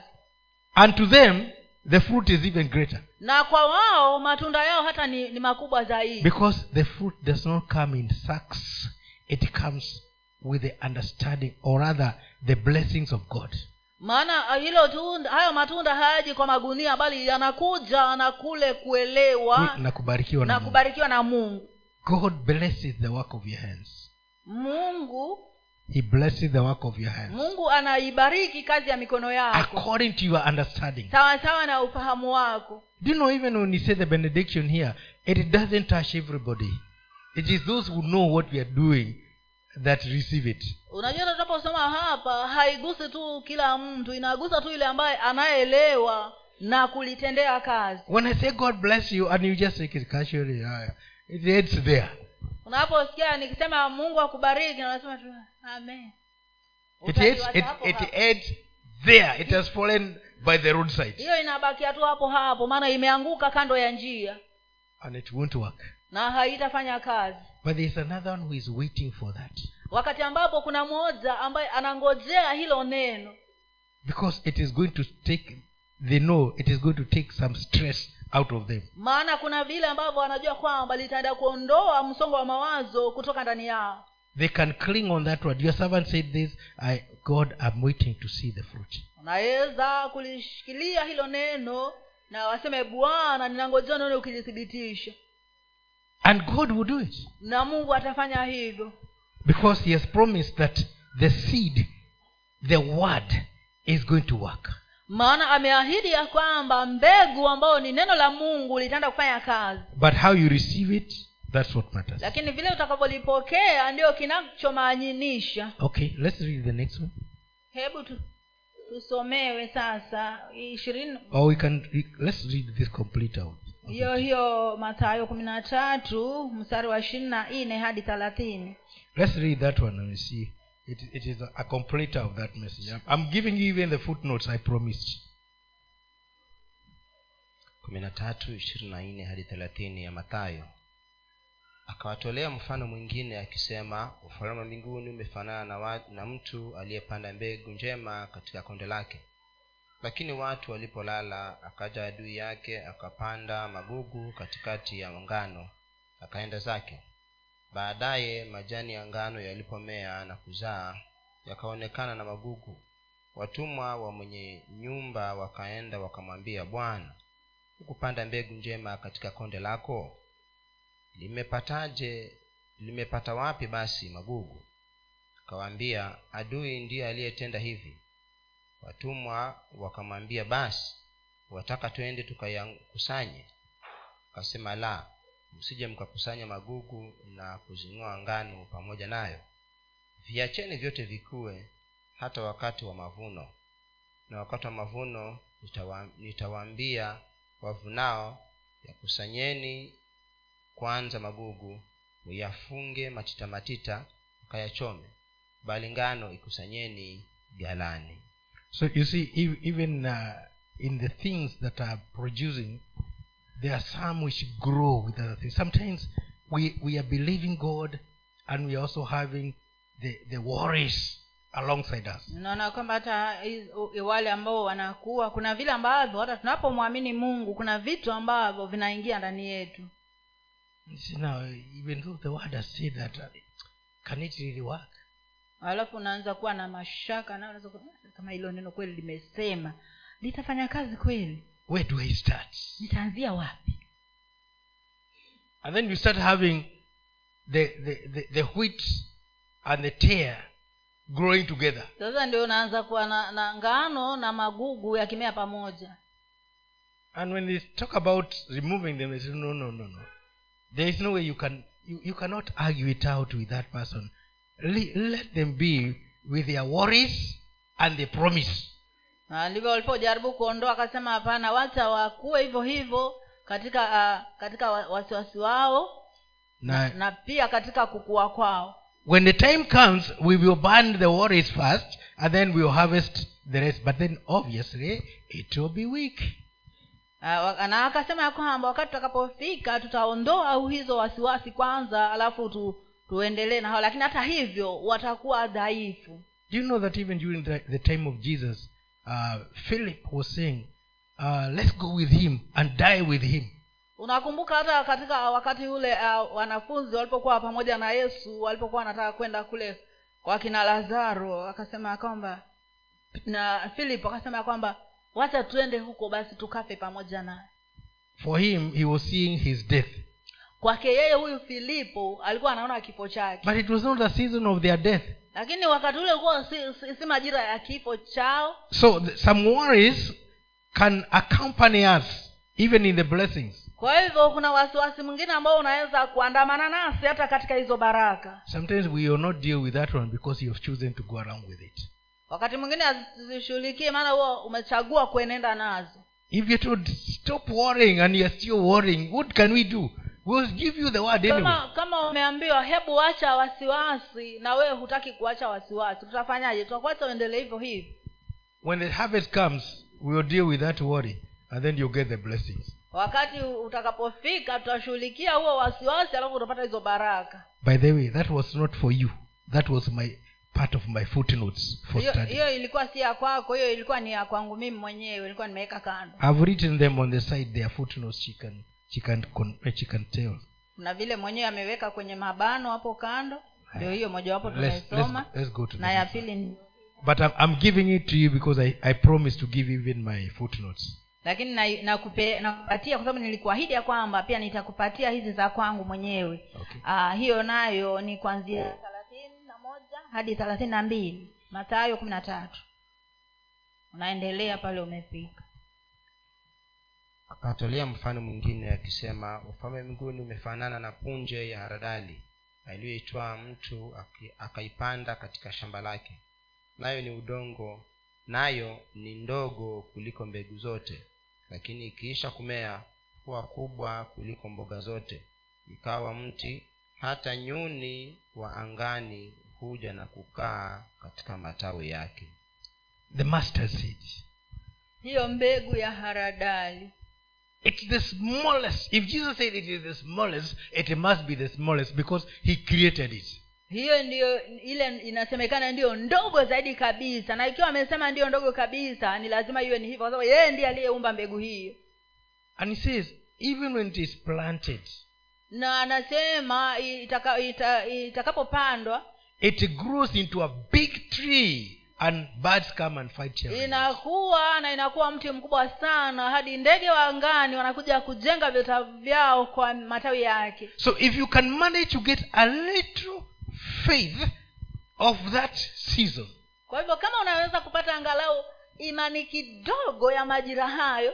And to them the fruit is even greater na kwa wao matunda yao hata ni, ni makubwa zaidi. Because the fruit does not come in sacks it comes with the understanding or rather the blessings of god. Maana ah, hilo tunda hayo matunda hayaji kwa magunia bali yanakuja na kule kuelewa na kubarikiwa na na kubarikiwa na mungu. God blesses the work of your hands. Mungu he blesses the work of your hands. Mungu anaibariki kazi ya mikono yako. According to your understanding. Sawa sawa na ufahamu wako. Do you know even when you say the benediction here it doesn't touch everybody? It is those who know what we are doing that receive it. Unajua tunaposoma hapa haigusi tu kila mtu inagusa tu yule ambaye anayeelewa na kulitendea kazi. When i say god bless you and you just take it casually uh, it ends there unaposikia nikisema mungu akubariki na unasema tu amen. It is, it, it there. It has fallen by the roadside. Hiyo inabakia tu hapo hapo maana imeanguka kando ya njia. And it won't work. Na haitafanya kazi. But there is another one who is waiting for that. Wakati ambapo kuna mmoja ambaye anangojea hilo neno. Because it is going to take they know it is going to take some stress out of them. Maana kuna vile ambavyo wanajua kwamba litaenda kuondoa msongo wa mawazo kutoka ndani yao. They can cling on that word. Your servant said this I, god i'm waiting to see the fruit. Unaweza kulishikilia hilo neno na waseme bwana ninangojea neno ukilithibitisha. And god will do it. Na mungu atafanya hivyo. Because he has promised that the seed the word is going to work maana ameahidi ya kwamba mbegu ambayo ni neno la mungu litaenda kufanya kazi. But how you receive it that's what matters. Lakini vile utakavyolipokea ndio kinachomaanisha okay let's read the next one. Hebu tu, tusomewe sasa ishirini. Or we can let's read this complete out. Hiyo hiyo mathayo kumi na tatu mstari wa ishirini na nne hadi thelathini. Let's read that one and we see it, it is a, completer of that message. I'm, giving you even the footnotes i promised kumi na tatu ishirini na nne hadi thelathini ya mathayo. Akawatolea mfano mwingine akisema ufalme wa mbinguni umefanana na, na mtu aliyepanda mbegu njema katika konde lake. Lakini watu walipolala akaja adui yake akapanda magugu katikati ya ngano akaenda zake baadaye majani ya ngano yalipomea na kuzaa yakaonekana na magugu. Watumwa wa mwenye nyumba wakaenda wakamwambia bwana hukupanda mbegu njema katika konde lako? Limepataje limepata wapi basi magugu? Akawaambia adui ndiye aliyetenda hivi. Watumwa wakamwambia basi wataka twende tukayakusanye akasema la msije mkakusanya magugu na kuzing'oa ngano pamoja nayo. Viacheni vyote vikue hata wakati wa mavuno na wakati wa mavuno nitawa, nitawaambia wavunao yakusanyeni kwanza magugu muyafunge matita matita mkayachome bali ngano ikusanyeni galani So you see, even uh, in the things that are producing, there are some which grow with other things. Sometimes we, we are believing God and we are also having the, the worries alongside us. unaona kwamba hata wale ambao wanakuwa kuna vile ambavyo hata tunapomwamini mungu kuna vitu ambavyo vinaingia ndani yetu now, even though the word has said that, uh, can it really work? alafu unaanza kuwa na mashaka na "Ah, kama hilo neno kweli limesema litafanya kazi kweli Where do I start? nitaanzia wapi And then you start having the, the, the, the wheat and the tear growing together. sasa ndio unaanza kuwa na, na ngano na magugu yakimea pamoja And when they talk about removing them, they say, no, no, no, no. There is no way you can, you, you cannot argue it out with that person. Le- let them be with their worries and the promise. Na ndivyo walipojaribu kuondoa akasema hapana wacha wakuwe hivyo hivyo katika uh, katika wasiwasi wao na, na pia katika kukua kwao when the time comes, we will burn the worries first, and then we will harvest the rest. But then, obviously, it will be weak. Uh, na akasema ya kwamba wakati tutakapofika tutaondoa au hizo wasiwasi kwanza alafu tu, tuendelee na hao lakini hata hivyo watakuwa dhaifu Do you know that even during the, the time of Jesus, uh, Philip was saying, uh, let's go with him and die with him. unakumbuka hata katika wakati ule uh, wanafunzi walipokuwa pamoja na yesu walipokuwa wanataka kwenda kule kwa kina lazaro akasema kwamba na philip akasema kwamba wacha tuende huko basi tukafe pamoja naye For him, he was seeing his death. kwake yeye huyu filipo alikuwa anaona kifo chake But it was not the season of their death. Lakini wakati ule kuwa si, si, si majira ya kifo chao So the, some worries can accompany us even in the blessings. kwa hivyo kuna wasiwasi mwingine ambao unaweza kuandamana nasi hata katika hizo baraka Sometimes we will not deal with that one because you have chosen to go around with it. wakati mwingine hazishughulikie maana huo umechagua kuenenda nazo If you stop worrying and you're still worrying, what can we do? We'll give you the word anyway. kama kama umeambiwa hebu wacha wasiwasi na wewe hutaki kuacha wasiwasi tutafanyaje tutakuacha uendelee hivyo hivi When the harvest comes, we will deal with that worry and then you'll get the blessings. wakati utakapofika tutashughulikia huo wasiwasi alafu utapata hizo baraka By the way, that was not for you. That was my part of my footnotes for hiyo study. hiyo ilikuwa si ya kwako hiyo ilikuwa ni ya kwangu mimi mwenyewe ilikuwa nimeweka kando I've written them on the side. their footnotes. She can, she can, she can tell. na vile mwenyewe ameweka kwenye mabano hapo kando. Ndio hiyo mojawapo to na ya pili But I'm, I'm giving it to you because I, I promise to give even my footnotes. lakini nakupatia na kwa sababu nilikuahidi ya kwamba pia nitakupatia hizi za kwangu mwenyewe. Okay. ah, hiyo nayo ni kwanzia thelathini na moja hadi thelathini na mbili. Matayo kumi na tatu. Unaendelea pale umefika akatolea mfano mwingine akisema ufalme mbinguni umefanana na punje ya haradali aliyoitwaa mtu akaipanda katika shamba lake. Nayo ni udongo nayo ni ndogo kuliko mbegu zote. Lakini ikiisha kumea huwa kubwa kuliko mboga zote. Ikawa mti hata nyuni wa angani huja na kukaa katika matawi yake. The master seed. hiyo mbegu ya haradali It's the smallest. If Jesus said it is the smallest, it must be the smallest because he created it. hiyo ndiyo ile inasemekana ndiyo ndogo zaidi kabisa na ikiwa amesema ndiyo ndogo kabisa ni lazima iwe ni hivyo kwa sababu yeye ndiye aliyeumba mbegu hiyo And he says, even when it is planted, na anasema itaka, itaka itakapopandwa it grows into a big tree and birds come and fight here. inakuwa na inakuwa mti mkubwa sana hadi ndege wa angani wanakuja kujenga vita vyao kwa matawi yake so if you can manage to get a little faith of that season kwa hivyo kama unaweza kupata angalau imani kidogo ya majira hayo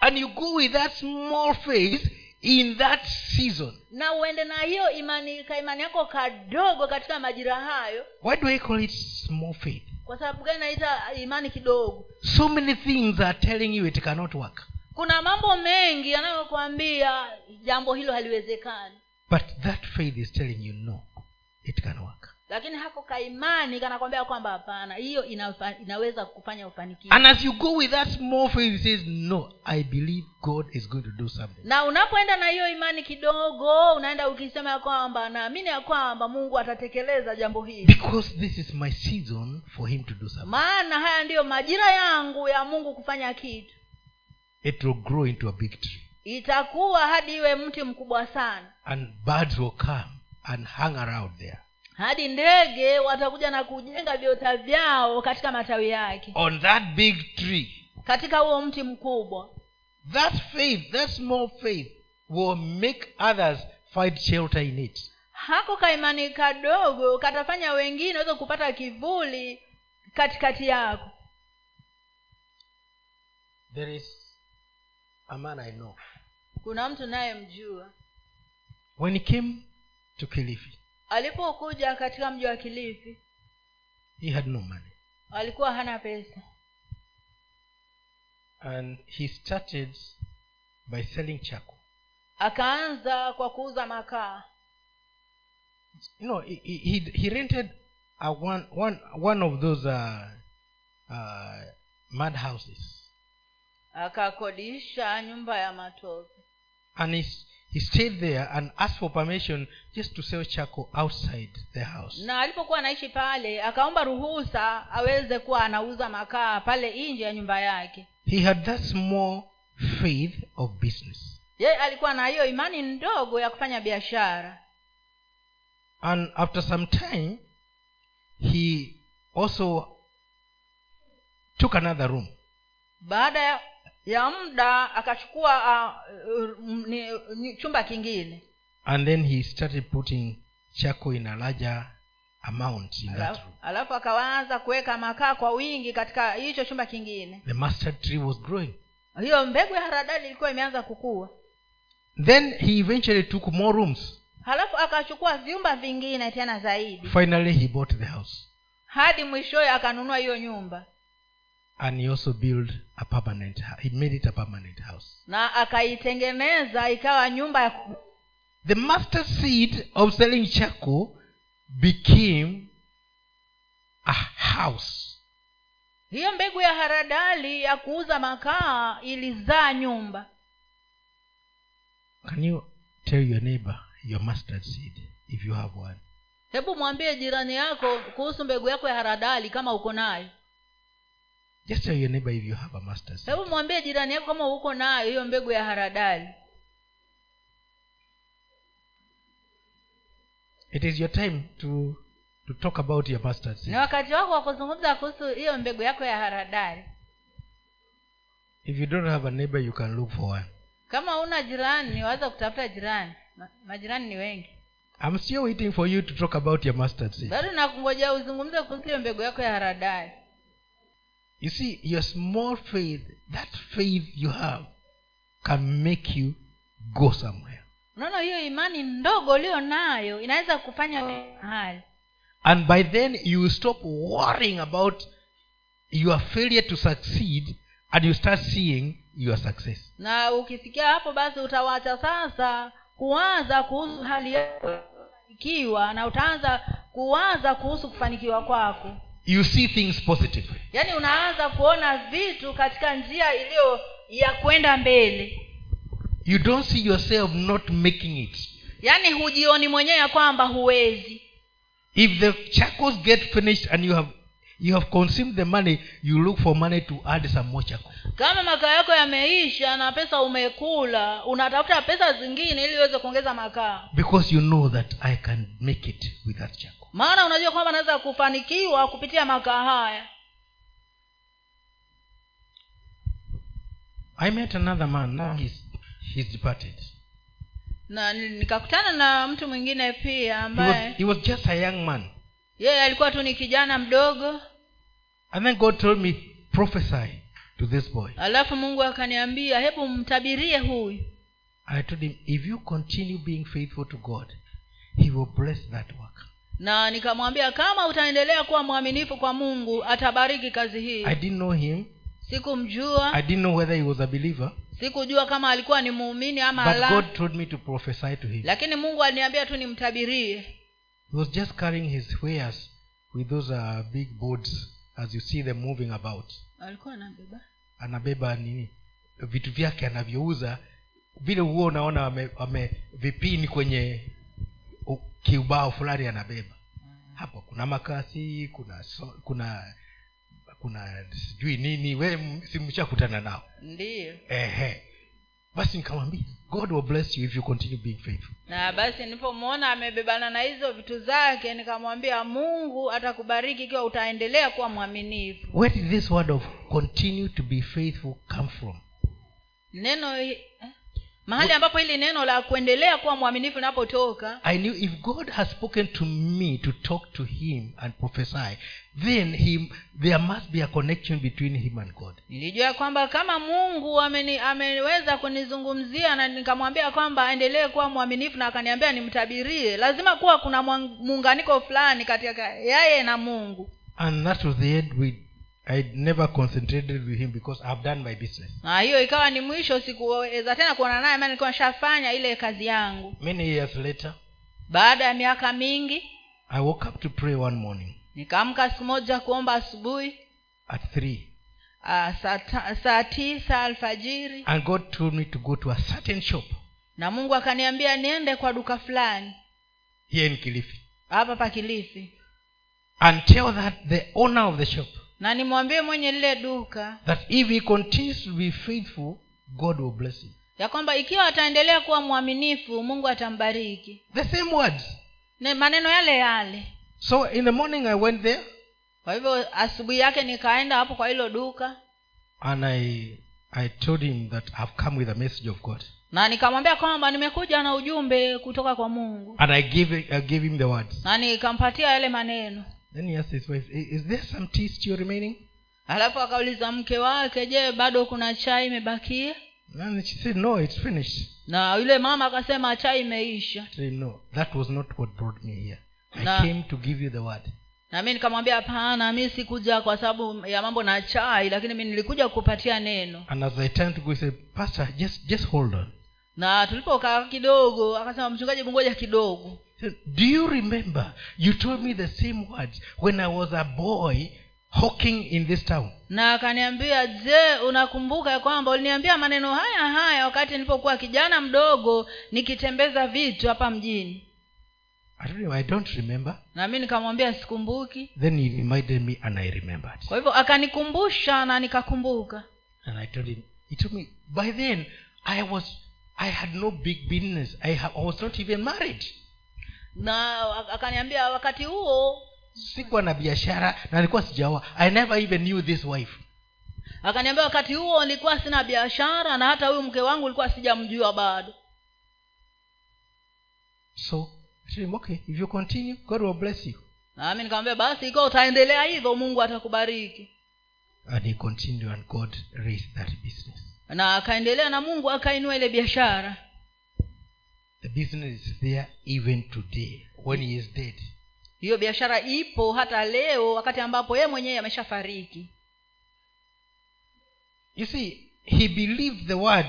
and you go with that small faith in that season na uende na hiyo imani ka imani yako kadogo katika majira hayo why do i call it small faith kwa sababu gani naita imani kidogo? So many things are telling you it cannot work. Kuna mambo mengi yanayokwambia jambo hilo haliwezekani. But that faith is telling you no it can work lakini hako kaimani kanakwambia kwamba hapana hiyo inaweza kufanya ufanikiwe. And as you go with that small faith he says no i believe god is going to do something. Na unapoenda na hiyo imani kidogo unaenda ukisema ya kwamba naamini ya kwamba mungu atatekeleza jambo hili. Because this is my season for him to do something. Maana haya ndiyo majira yangu ya mungu kufanya kitu. It will grow into a big tree. Itakuwa hadi iwe mti mkubwa sana. And birds will come and hang around there hadi ndege watakuja na kujenga viota vyao katika matawi yake. On that big tree. Katika huo mti mkubwa. That faith that small faith will make others find shelter in it. Hako kaimani kadogo katafanya wengine waweze kupata kivuli katikati yako. There is a man i know. Kuna mtu nayemjua. When he came to kilifi alipokuja katika mji wa kilifi he had no money. alikuwa hana pesa. And he started by selling chako akaanza kwa kuuza makaa. You know he, he, he rented a one, one, one of those uh, uh, mud houses. Akakodisha nyumba ya matope. And he, he stayed there and asked for permission just to sell charcoal outside the house. Na alipokuwa anaishi pale akaomba ruhusa aweze kuwa anauza makaa pale nje ya nyumba yake. He had that small faith of business. Yeye alikuwa na hiyo imani ndogo ya kufanya biashara. And after some time he also took another room. Baada ya, ya muda akachukua uh, ni, ni chumba kingine. And then he started putting chako in a larger amount in that alafu, room. alafu akaanza kuweka makaa kwa wingi katika hicho chumba kingine. The mustard tree was growing. Hiyo mbegu ya haradali ilikuwa imeanza kukua. Then he eventually took more rooms. Halafu akachukua vyumba vingine tena zaidi. Finally he bought the house. Hadi mwishoyo akanunua hiyo nyumba and he also built a permanent he made it a permanent house. Na akaitengeneza ikawa nyumba ya the master seed of selling charcoal became a house. Hiyo mbegu ya haradali ya kuuza makaa ilizaa nyumba. Can you tell your neighbor your mustard seed if you have one? Hebu mwambie jirani yako kuhusu mbegu yako ya haradali kama uko nayo just tell your neighbor if you have a mustard seed hebu mwambie jirani yako kama uko nayo hiyo mbegu ya haradali. It is your time to to talk about your mustard seed ni wakati wako wa kuzungumza kuhusu hiyo mbegu yako ya haradali. If you don't have a neighbor you can look for one. Kama una jirani waweza kutafuta jirani. Majirani ni wengi. I'm still waiting for you to talk about your mustard seed bado nakungoja uzungumze kuhusu hiyo mbegu yako ya haradali you see your small faith that faith you have can make you go somewhere. Unaona hiyo imani ndogo ulio nayo inaweza kufanya mahali. And by then you stop worrying about your failure to succeed and you start seeing your success. Na ukifikia hapo basi utawacha sasa kuwaza kuhusu hali yako ikiwa na utaanza kuwaza kuhusu kufanikiwa kwako you see things positively. Yaani unaanza kuona vitu katika njia iliyo ya kwenda mbele. You don't see yourself not making it. Yaani hujioni mwenyewe ya kwamba huwezi. If the charcoals get finished and you have you have consumed the money you look for money to add some more charcoal kama makaa yako yameisha na pesa umekula unatafuta pesa zingine ili uweze kuongeza makaa. Because you know that i can make it with that charcoal maana unajua kwamba naweza kufanikiwa kupitia makaa haya. I met another man now he's, he's departed. Na nikakutana na mtu mwingine pia he was, he was just a young man yeye alikuwa tu ni kijana mdogo. And then god told me prophesy to this boy. Alafu mungu akaniambia hebu mtabirie huyu. I told him if you continue being faithful to god he will bless that work na nikamwambia kama utaendelea kuwa mwaminifu kwa mungu atabariki kazi hii. I didn't know him. Sikumjua. I didn't know whether he was a believer. Sikujua kama alikuwa ni muumini ama but la. God told me to prophesy to him. Lakini mungu aliniambia tu nimtabirie he was just carrying his wares with those uh, big boards as you see them moving about. Alikuwa anabeba? Anabeba nini? Vitu vyake anavyouza. Vile huo unaona wame, wame vipini kwenye kiubao fulani anabeba. Hapo kuna makasi kuna so, kuna kuna sijui nini we simshakutana nao? Ndio. Ehe basi nikamwambia god will bless you if you continue being faithful na basi nilipomwona amebebana na hizo vitu zake nikamwambia mungu atakubariki ikiwa utaendelea kuwa mwaminifu where did this word of continue to be faithful come from neno? Mahali ambapo hili neno la kuendelea kuwa mwaminifu linapotoka. I knew if god has spoken to me to talk to him and prophesy then he, there must be a connection between him and god. Nilijua kwamba kama mungu ameni, ameweza kunizungumzia na nikamwambia kwamba aendelee kuwa mwaminifu na akaniambia nimtabirie lazima kuwa kuna muunganiko fulani katika yeye na mungu. And that was the end we i never concentrated with him because i've done my business. Na hiyo ikawa ni mwisho sikuweza tena kuona naye maana nilikuwa nishafanya ile kazi yangu. Many years later baada ya miaka mingi i woke up to pray one morning. nikaamka siku moja kuomba asubuhi. At three. Uh, saa tisa alfajiri. And god told me to go to a certain shop. Na mungu akaniambia niende kwa duka fulani. Here in kilifi. Hapa pa kilifi. And tell that the owner of the shop na nimwambie mwenye lile duka that if he continues to be faithful god will bless him. ya kwamba ikiwa ataendelea kuwa mwaminifu mungu atambariki. The same words. Ne maneno yale yale. So in the morning i went there kwa hivyo asubuhi yake nikaenda hapo kwa hilo duka. and i i told him that i've come with a message of god. Na nikamwambia kwamba nimekuja na ujumbe kutoka kwa mungu. And i gave i gave him the words. Na nikampatia yale maneno then he asked his wife is there some tea still remaining? Alafu akauliza mke wake je bado kuna chai imebakia? And she said no it's finished. Na yule mama akasema chai imeisha. Said no that was not what brought me here. I Na- came to give you the word. na mi nikamwambia hapana mi sikuja kwa sababu ya mambo na chai lakini mi nilikuja kupatia neno. And as i turned to go he said pastor just just hold on. Na tulipokaa kidogo akasema mchungaji bungoja kidogo do you remember? You told me the same words when i was a boy hawking in this town. Na akaniambia je unakumbuka ya kwamba uliniambia maneno haya haya wakati nilipokuwa kijana mdogo nikitembeza vitu hapa mjini? I don't know i don't remember. Na mi nikamwambia sikumbuki. Then he reminded me and i remembered. Kwa hivyo akanikumbusha na nikakumbuka. And i told him he told me by then i was i had no big business. I, ha- I was not even married na akaniambia wakati huo sikuwa na biashara na nilikuwa sijaoa. I never even knew this wife. akaniambia wakati huo nilikuwa sina biashara na hata huyu mke wangu nilikuwa sijamjua bado. So him, okay. If you continue god will bless you. Nami nikamwambia basi ikiwa utaendelea hivyo mungu atakubariki. And he continued and god raised that business. Na akaendelea na mungu akainua ile biashara the business is there even today when he is dead. Hiyo biashara ipo hata leo wakati ambapo yeye mwenyewe ameshafariki. You see he believed the word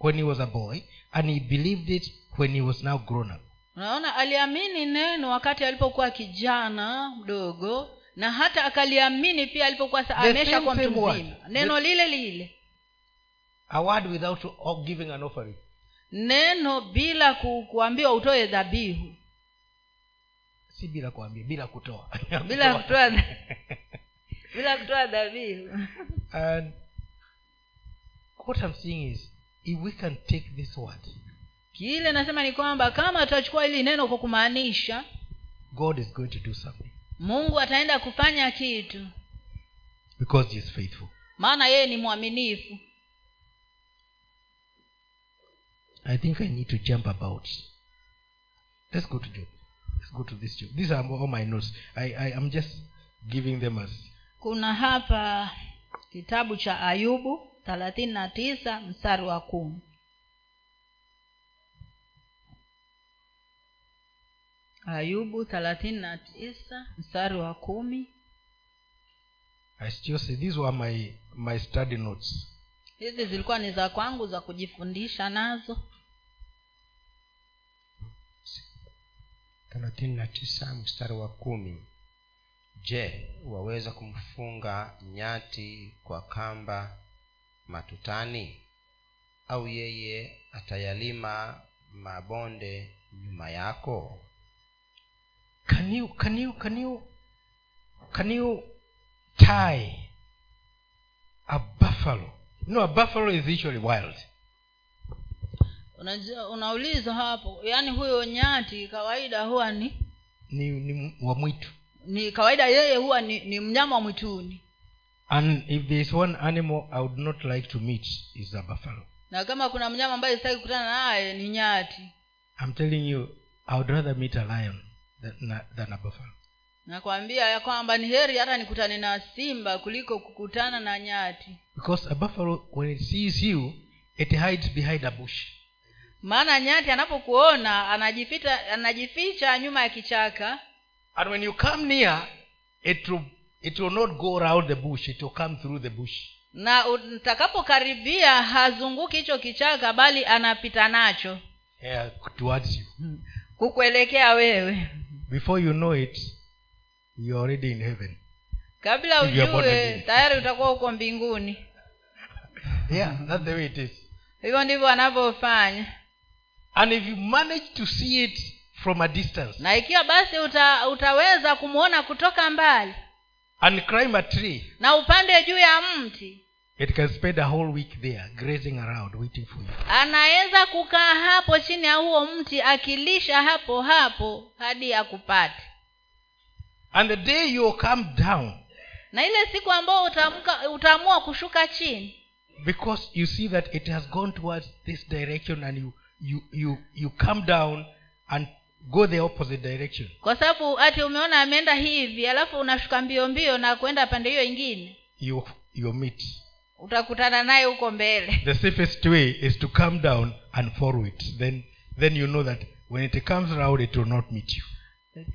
when he was a boy and he believed it when he was now grown up. Unaona aliamini neno wakati alipokuwa kijana mdogo na hata akaliamini pia alipokuwa amesha kwa mtu mzima. Neno The- lile lile. A word without giving an offering neno bila ku, kuambiwa utoe dhabihu. Si bila kuambia bila kutoa. (laughs) Bila kutoa (laughs) bila kutoa dhabihu. And what i'm saying is if we can take this word kile nasema ni kwamba kama tutachukua hili neno kwa kumaanisha god is going to do something. Mungu ataenda kufanya kitu. Because he is faithful. Maana yeye ni mwaminifu i think i need to jump about. Let's go to job. Let's go to this job. These are all my notes. I, I i'm just giving them as kuna hapa kitabu cha ayubu thelathini na tisa mstari wa kumi. Ayubu thelathini na tisa mstari wa kumi. I still say these were my my study notes. Hizi zilikuwa ni za kwangu za kujifundisha nazo thelathini na tisa mstari wa kumi. Je waweza kumfunga nyati kwa kamba matutani? Au yeye atayalima mabonde nyuma yako? Can you can you tie a buffalo. You know a buffalo is usually wild unajua unaulizwa hapo yaani huyo nyati kawaida huwa ni ni, ni wa mwitu. ni kawaida yeye huwa ni, ni mnyama wa mwituni. And if there is one animal i would not like to meet is a buffalo. Na kama kuna mnyama ambaye sitaki kukutana naye ni nyati. I'm telling you i would rather meet a lion than, than a buffalo. Nakwambia ya kwamba ni heri hata nikutane na simba kuliko kukutana na nyati. Because a buffalo when it sees you it hides behind a bush maana nyati anapokuona anajificha anajificha nyuma ya kichaka. And when you come near it will, it will not go around the bush it will come through the bush. Na utakapokaribia hazunguki hicho kichaka bali anapita nacho. Yeah, towards you. Kukuelekea wewe. Before you know it you're already in heaven. Kabla you are ujue tayari utakuwa huko mbinguni. Yeah that's the way it is. Hivyo ndivyo anavyofanya and if you manage to see it from a distance na ikiwa basi uta, utaweza kumwona kutoka mbali and climb a tree na upande juu ya mti it can spend a whole week there grazing around waiting for you. anaweza kukaa hapo chini ya huo mti akilisha hapo hapo hadi akupate. And the day you come down na ile siku ambao utaamua kushuka chini because you see that it has gone towards this direction and you you you you come down and go the opposite direction. Kwa sababu ati umeona ameenda hivi alafu unashuka mbio mbio na kwenda pande hiyo ingine. You you meet. Utakutana naye huko mbele. (laughs) The safest way is to come down and follow it. Then then you know that when it comes round it will not meet you.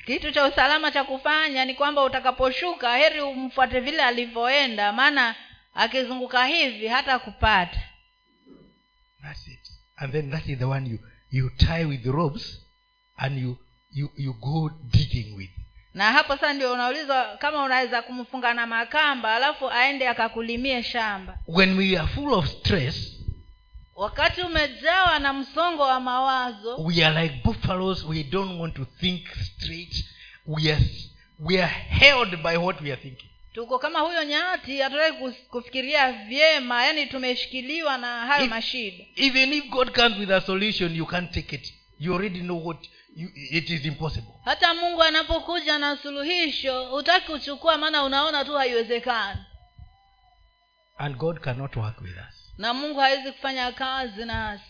Kitu cha usalama cha kufanya ni kwamba utakaposhuka heri umfuate vile alivyoenda maana akizunguka hivi hata kupata. That's it and then that is the one you you tie with the ropes and you you you go digging with. Na hapo sasa ndio unaulizwa kama unaweza kumfunga na makamba alafu aende akakulimie shamba. When we are full of stress wakati umejawa na msongo wa mawazo we are like buffaloes we don't want to think straight. We are we are held by what we are thinking tuko kama huyo nyati hatutaki kufikiria vyema yaani tumeshikiliwa na hayo If- mashida. even if god comes with a solution you can't take it. You already know what you, it is impossible. Hata mungu anapokuja na suluhisho hutaki kuchukua maana unaona tu haiwezekani. And god cannot work with us. Na mungu hawezi kufanya kazi nasi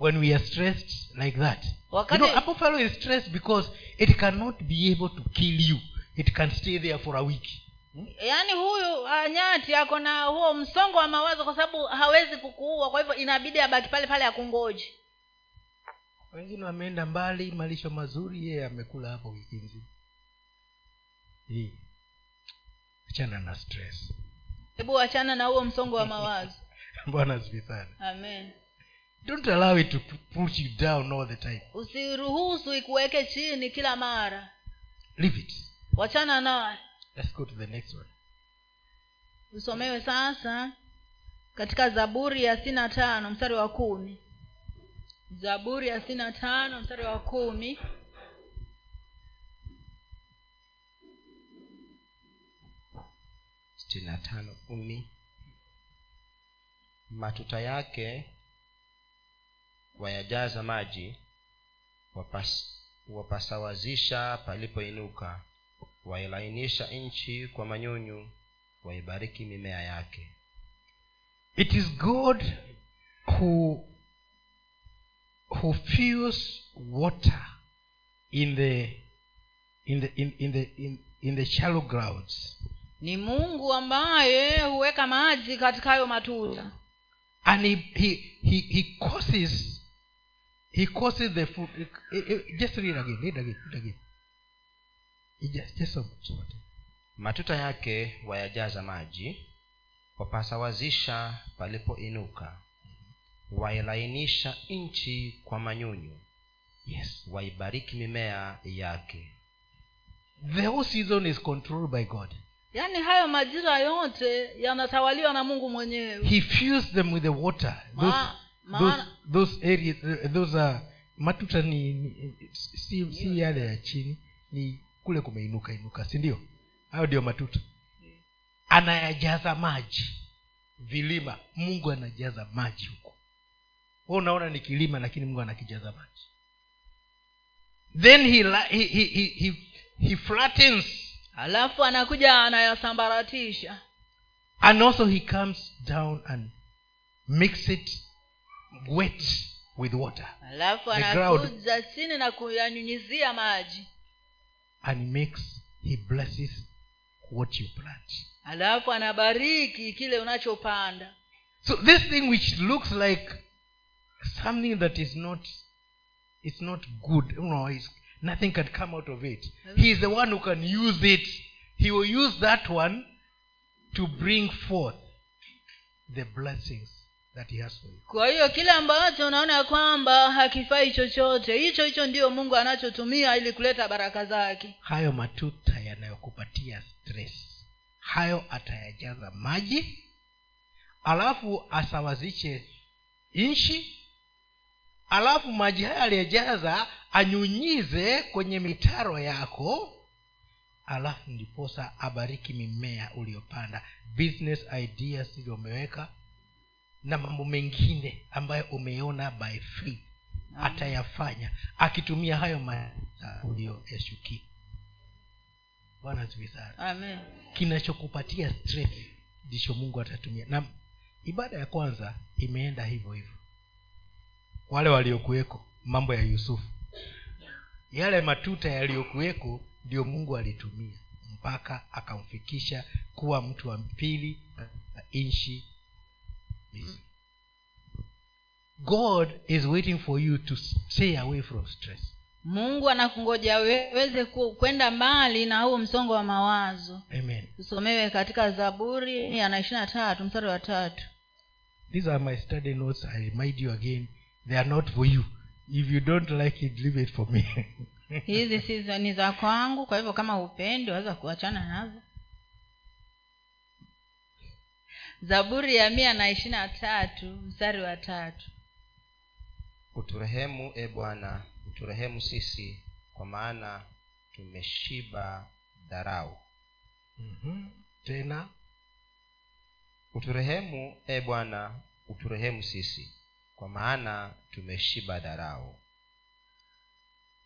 when we are stressed like that. You know is stressed because it cannot be able to kill you it can stay there for a week. Yaani huyu ah, nyati ako na huo msongo wa mawazo kwa sababu hawezi kukuua kwa hivyo inabidi abaki pale pale akungoji wengine wameenda mbali malisho mazuri yeye amekula hapo wiki nzima. Achana na stress. Hebu wachana na huo msongo wa mawazo. (laughs) Bwana amen. Don't allow it to pu- push you down all the time. Usiruhusu ikuweke chini kila mara. Leave it wachana naye. Let's go to the next one. Usomewe sasa katika zaburi ya sina tano mstari wa kumi. Zaburi ya sina na tano mstari wa kumi. Sitini na tano kumi. Matuta yake wayajaza maji wapas, wapasawazisha palipoinuka wailainisha nchi kwa manyunyu waibariki mimea yake. It is god who who fills water in the in the in, in the in, in the shallow grounds. Ni mungu ambaye huweka maji katika hayo matuta and he he he, he causes he causes the food. Just read again read again read again some. matuta yake wayajaza maji wapasawazisha palipoinuka wailainisha nchi kwa manyunyu. Yes. Waibariki mimea yake. The whole season is controlled by god. Yaani hayo majira yote yanatawaliwa na mungu mwenyewe. He fills them with the water. Those, Ma- those, those areas uh, those are matuta ni, ni si, si yale ya chini ni kule kumeinuka inuka si ndio? Hayo ndio matuta anayajaza maji vilima. Mungu anajaza maji huko. We unaona ni kilima lakini mungu anakijaza maji. Then he, he, he, he, he, he flattens. Alafu anakuja anayasambaratisha. And also he comes down and makes it wet with water. Alafu anakuja chini na kuyanyunyizia maji and he makes he blesses what you plant. Alafu anabariki kile unachopanda. So this thing which looks like something that is not it's not good you know it's, nothing can come out of it. He is the one who can use it. He will use that one to bring forth the blessings that he has for you. Kwa hiyo kile ambacho unaona kwamba hakifai chochote hicho hicho ndio mungu anachotumia ili kuleta baraka zake. Hayo matuta yanayokupatia stress. Hayo atayajaza maji alafu asawazishe nchi alafu maji hayo aliyejaza anyunyize kwenye mitaro yako alafu ndiposa abariki mimea uliyopanda. Business ideas umeweka na mambo mengine ambayo umeona by faith atayafanya akitumia hayo uliyoyashukia bwana sana. Kinachokupatia stress ndicho mungu atatumia. Na ibada ya kwanza imeenda hivyo hivyo. Wale waliokuweko mambo ya yusufu. Yale matuta yaliyokuweko ndio mungu alitumia mpaka akamfikisha kuwa mtu wa pili na nchi God is waiting for you to stay away from stress. Mungu anakungoja weze kwenda mbali na huo msongo wa mawazo. Amen. Usomewe katika zaburi ya na ishiri na tatu mstari wa tatu. These are my study notes. I remind you again they are not for you. If you don't like it leave it for me. (laughs) Hizi si ni za kwangu kwa hivyo kama upendi waweza kuachana nazo zaburi ya mia na ishiri na tatu mstari wa tatu. Uturehemu e bwana uturehemu sisi kwa maana tumeshiba dharau. Mhm. tena uturehemu e bwana uturehemu sisi kwa maana tumeshiba dharau.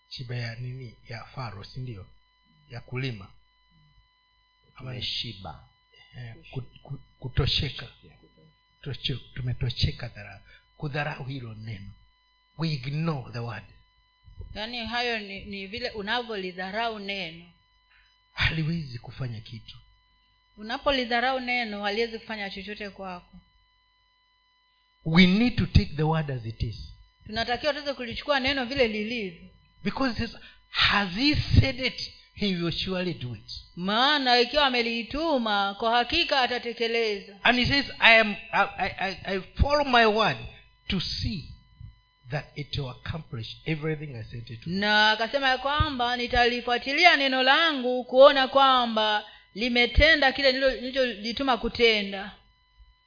Shiba ya nini? Ya faro si ndio? Ya kulima. Ama ni- tumeshiba eh, ku- ku- kutosheka. Tumetosheka dharau. Kudharau hilo neno. We ignore the word. Yaani hayo ni, ni vile unavyolidharau neno. Haliwezi kufanya kitu. Unapolidharau neno haliwezi kufanya chochote kwako. We need to take the word as it is. Tunatakiwa tuweze kulichukua neno vile lilivyo. Because it has he said it he will surely do it. Maana ikiwa ameliituma kwa hakika atatekeleza. And he says i am I, I, I- follow my word to see that it will accomplish everything i sent it to na akasema ya kwamba nitalifuatilia neno langu kuona kwamba limetenda kile nilicholituma kutenda.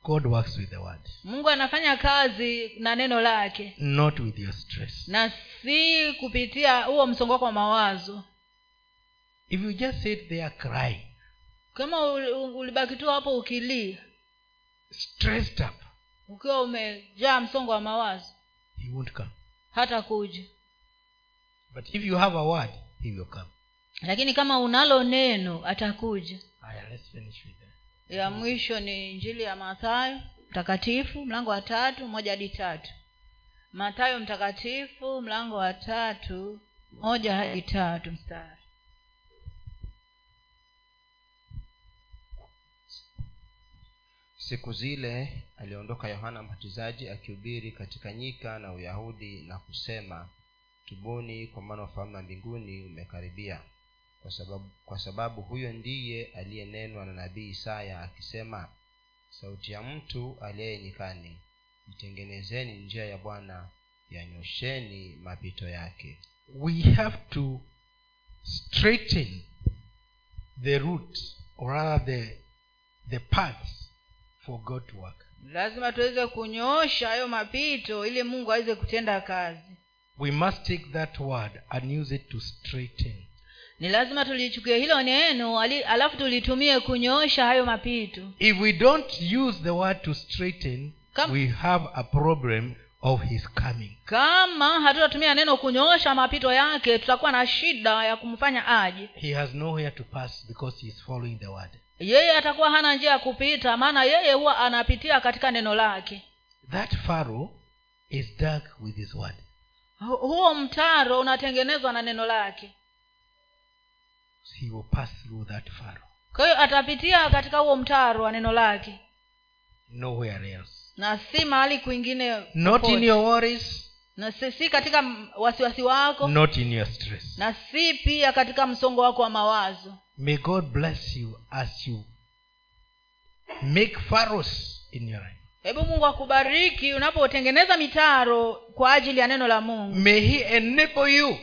God works with the word. Mungu anafanya kazi na neno lake. Not with your stress. Na si kupitia huo msongo wako wa mawazo if you just sit there crying kama ul- ulibaki tu hapo ukilia. Stressed up. Ukiwa umejaa msongo wa mawazo. He won't come. Hata kuja. But if you have a word he will come. Lakini kama unalo neno atakuja. Aya, let's finish with that. ya mwisho ni injili ya mathayo mtakatifu mlango wa tatu moja hadi tatu. Mathayo mtakatifu mlango wa tatu moja hadi tatu mstari siku zile aliondoka yohana mbatizaji akihubiri katika nyika na uyahudi na kusema tubuni kwa maana ufalme wa mbinguni umekaribia. Kwa sababu, kwa sababu huyo ndiye aliyenenwa na nabii isaya akisema sauti ya mtu aliye nyikani mtengenezeni njia ya bwana yanyosheni mapito yake. We have to straighten the route or rather the the paths for god to work. Lazima tuweze kunyoosha hayo mapito ili mungu aweze kutenda kazi. We must take that word and use it to straighten. Ni lazima tulichukie hilo neno alafu tulitumie kunyoosha hayo mapito. If we don't use the word to straighten Kam- we have a problem of his coming. Kama hatutatumia neno kunyoosha mapito yake tutakuwa na shida ya kumfanya aje. He has nowhere to pass because he is following the word yeye atakuwa hana njia ya kupita maana yeye huwa anapitia katika neno lake. That is dug with his word. Huo mtaro unatengenezwa na neno lake. He will pass through that kwa hiyo atapitia katika huo mtaro wa neno lake. Nowhere else. Na si mahali kwingine not in your worries na si, katika wasiwasi wako. Not in your stress. Na si pia katika msongo wako wa mawazo. May god bless you as you make furrows in your life. Hebu mungu akubariki unapotengeneza mitaro kwa ajili ya neno la mungu. May he enable you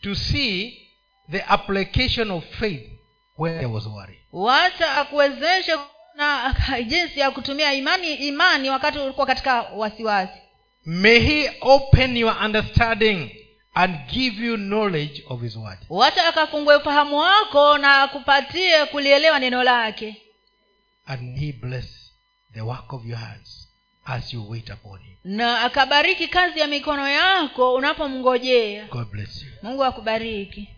to see the application of faith where there was worry. Wacha akuwezeshe na (laughs) jinsi ya kutumia imani imani wakati ulikuwa katika wasiwasi may he open your understanding and give you knowledge of his word. Wacha akafungue ufahamu wako na akupatie kulielewa neno lake. And he bless the work of your hands as you wait upon him. Na akabariki kazi ya mikono yako unapomngojea. God bless you. Mungu akubariki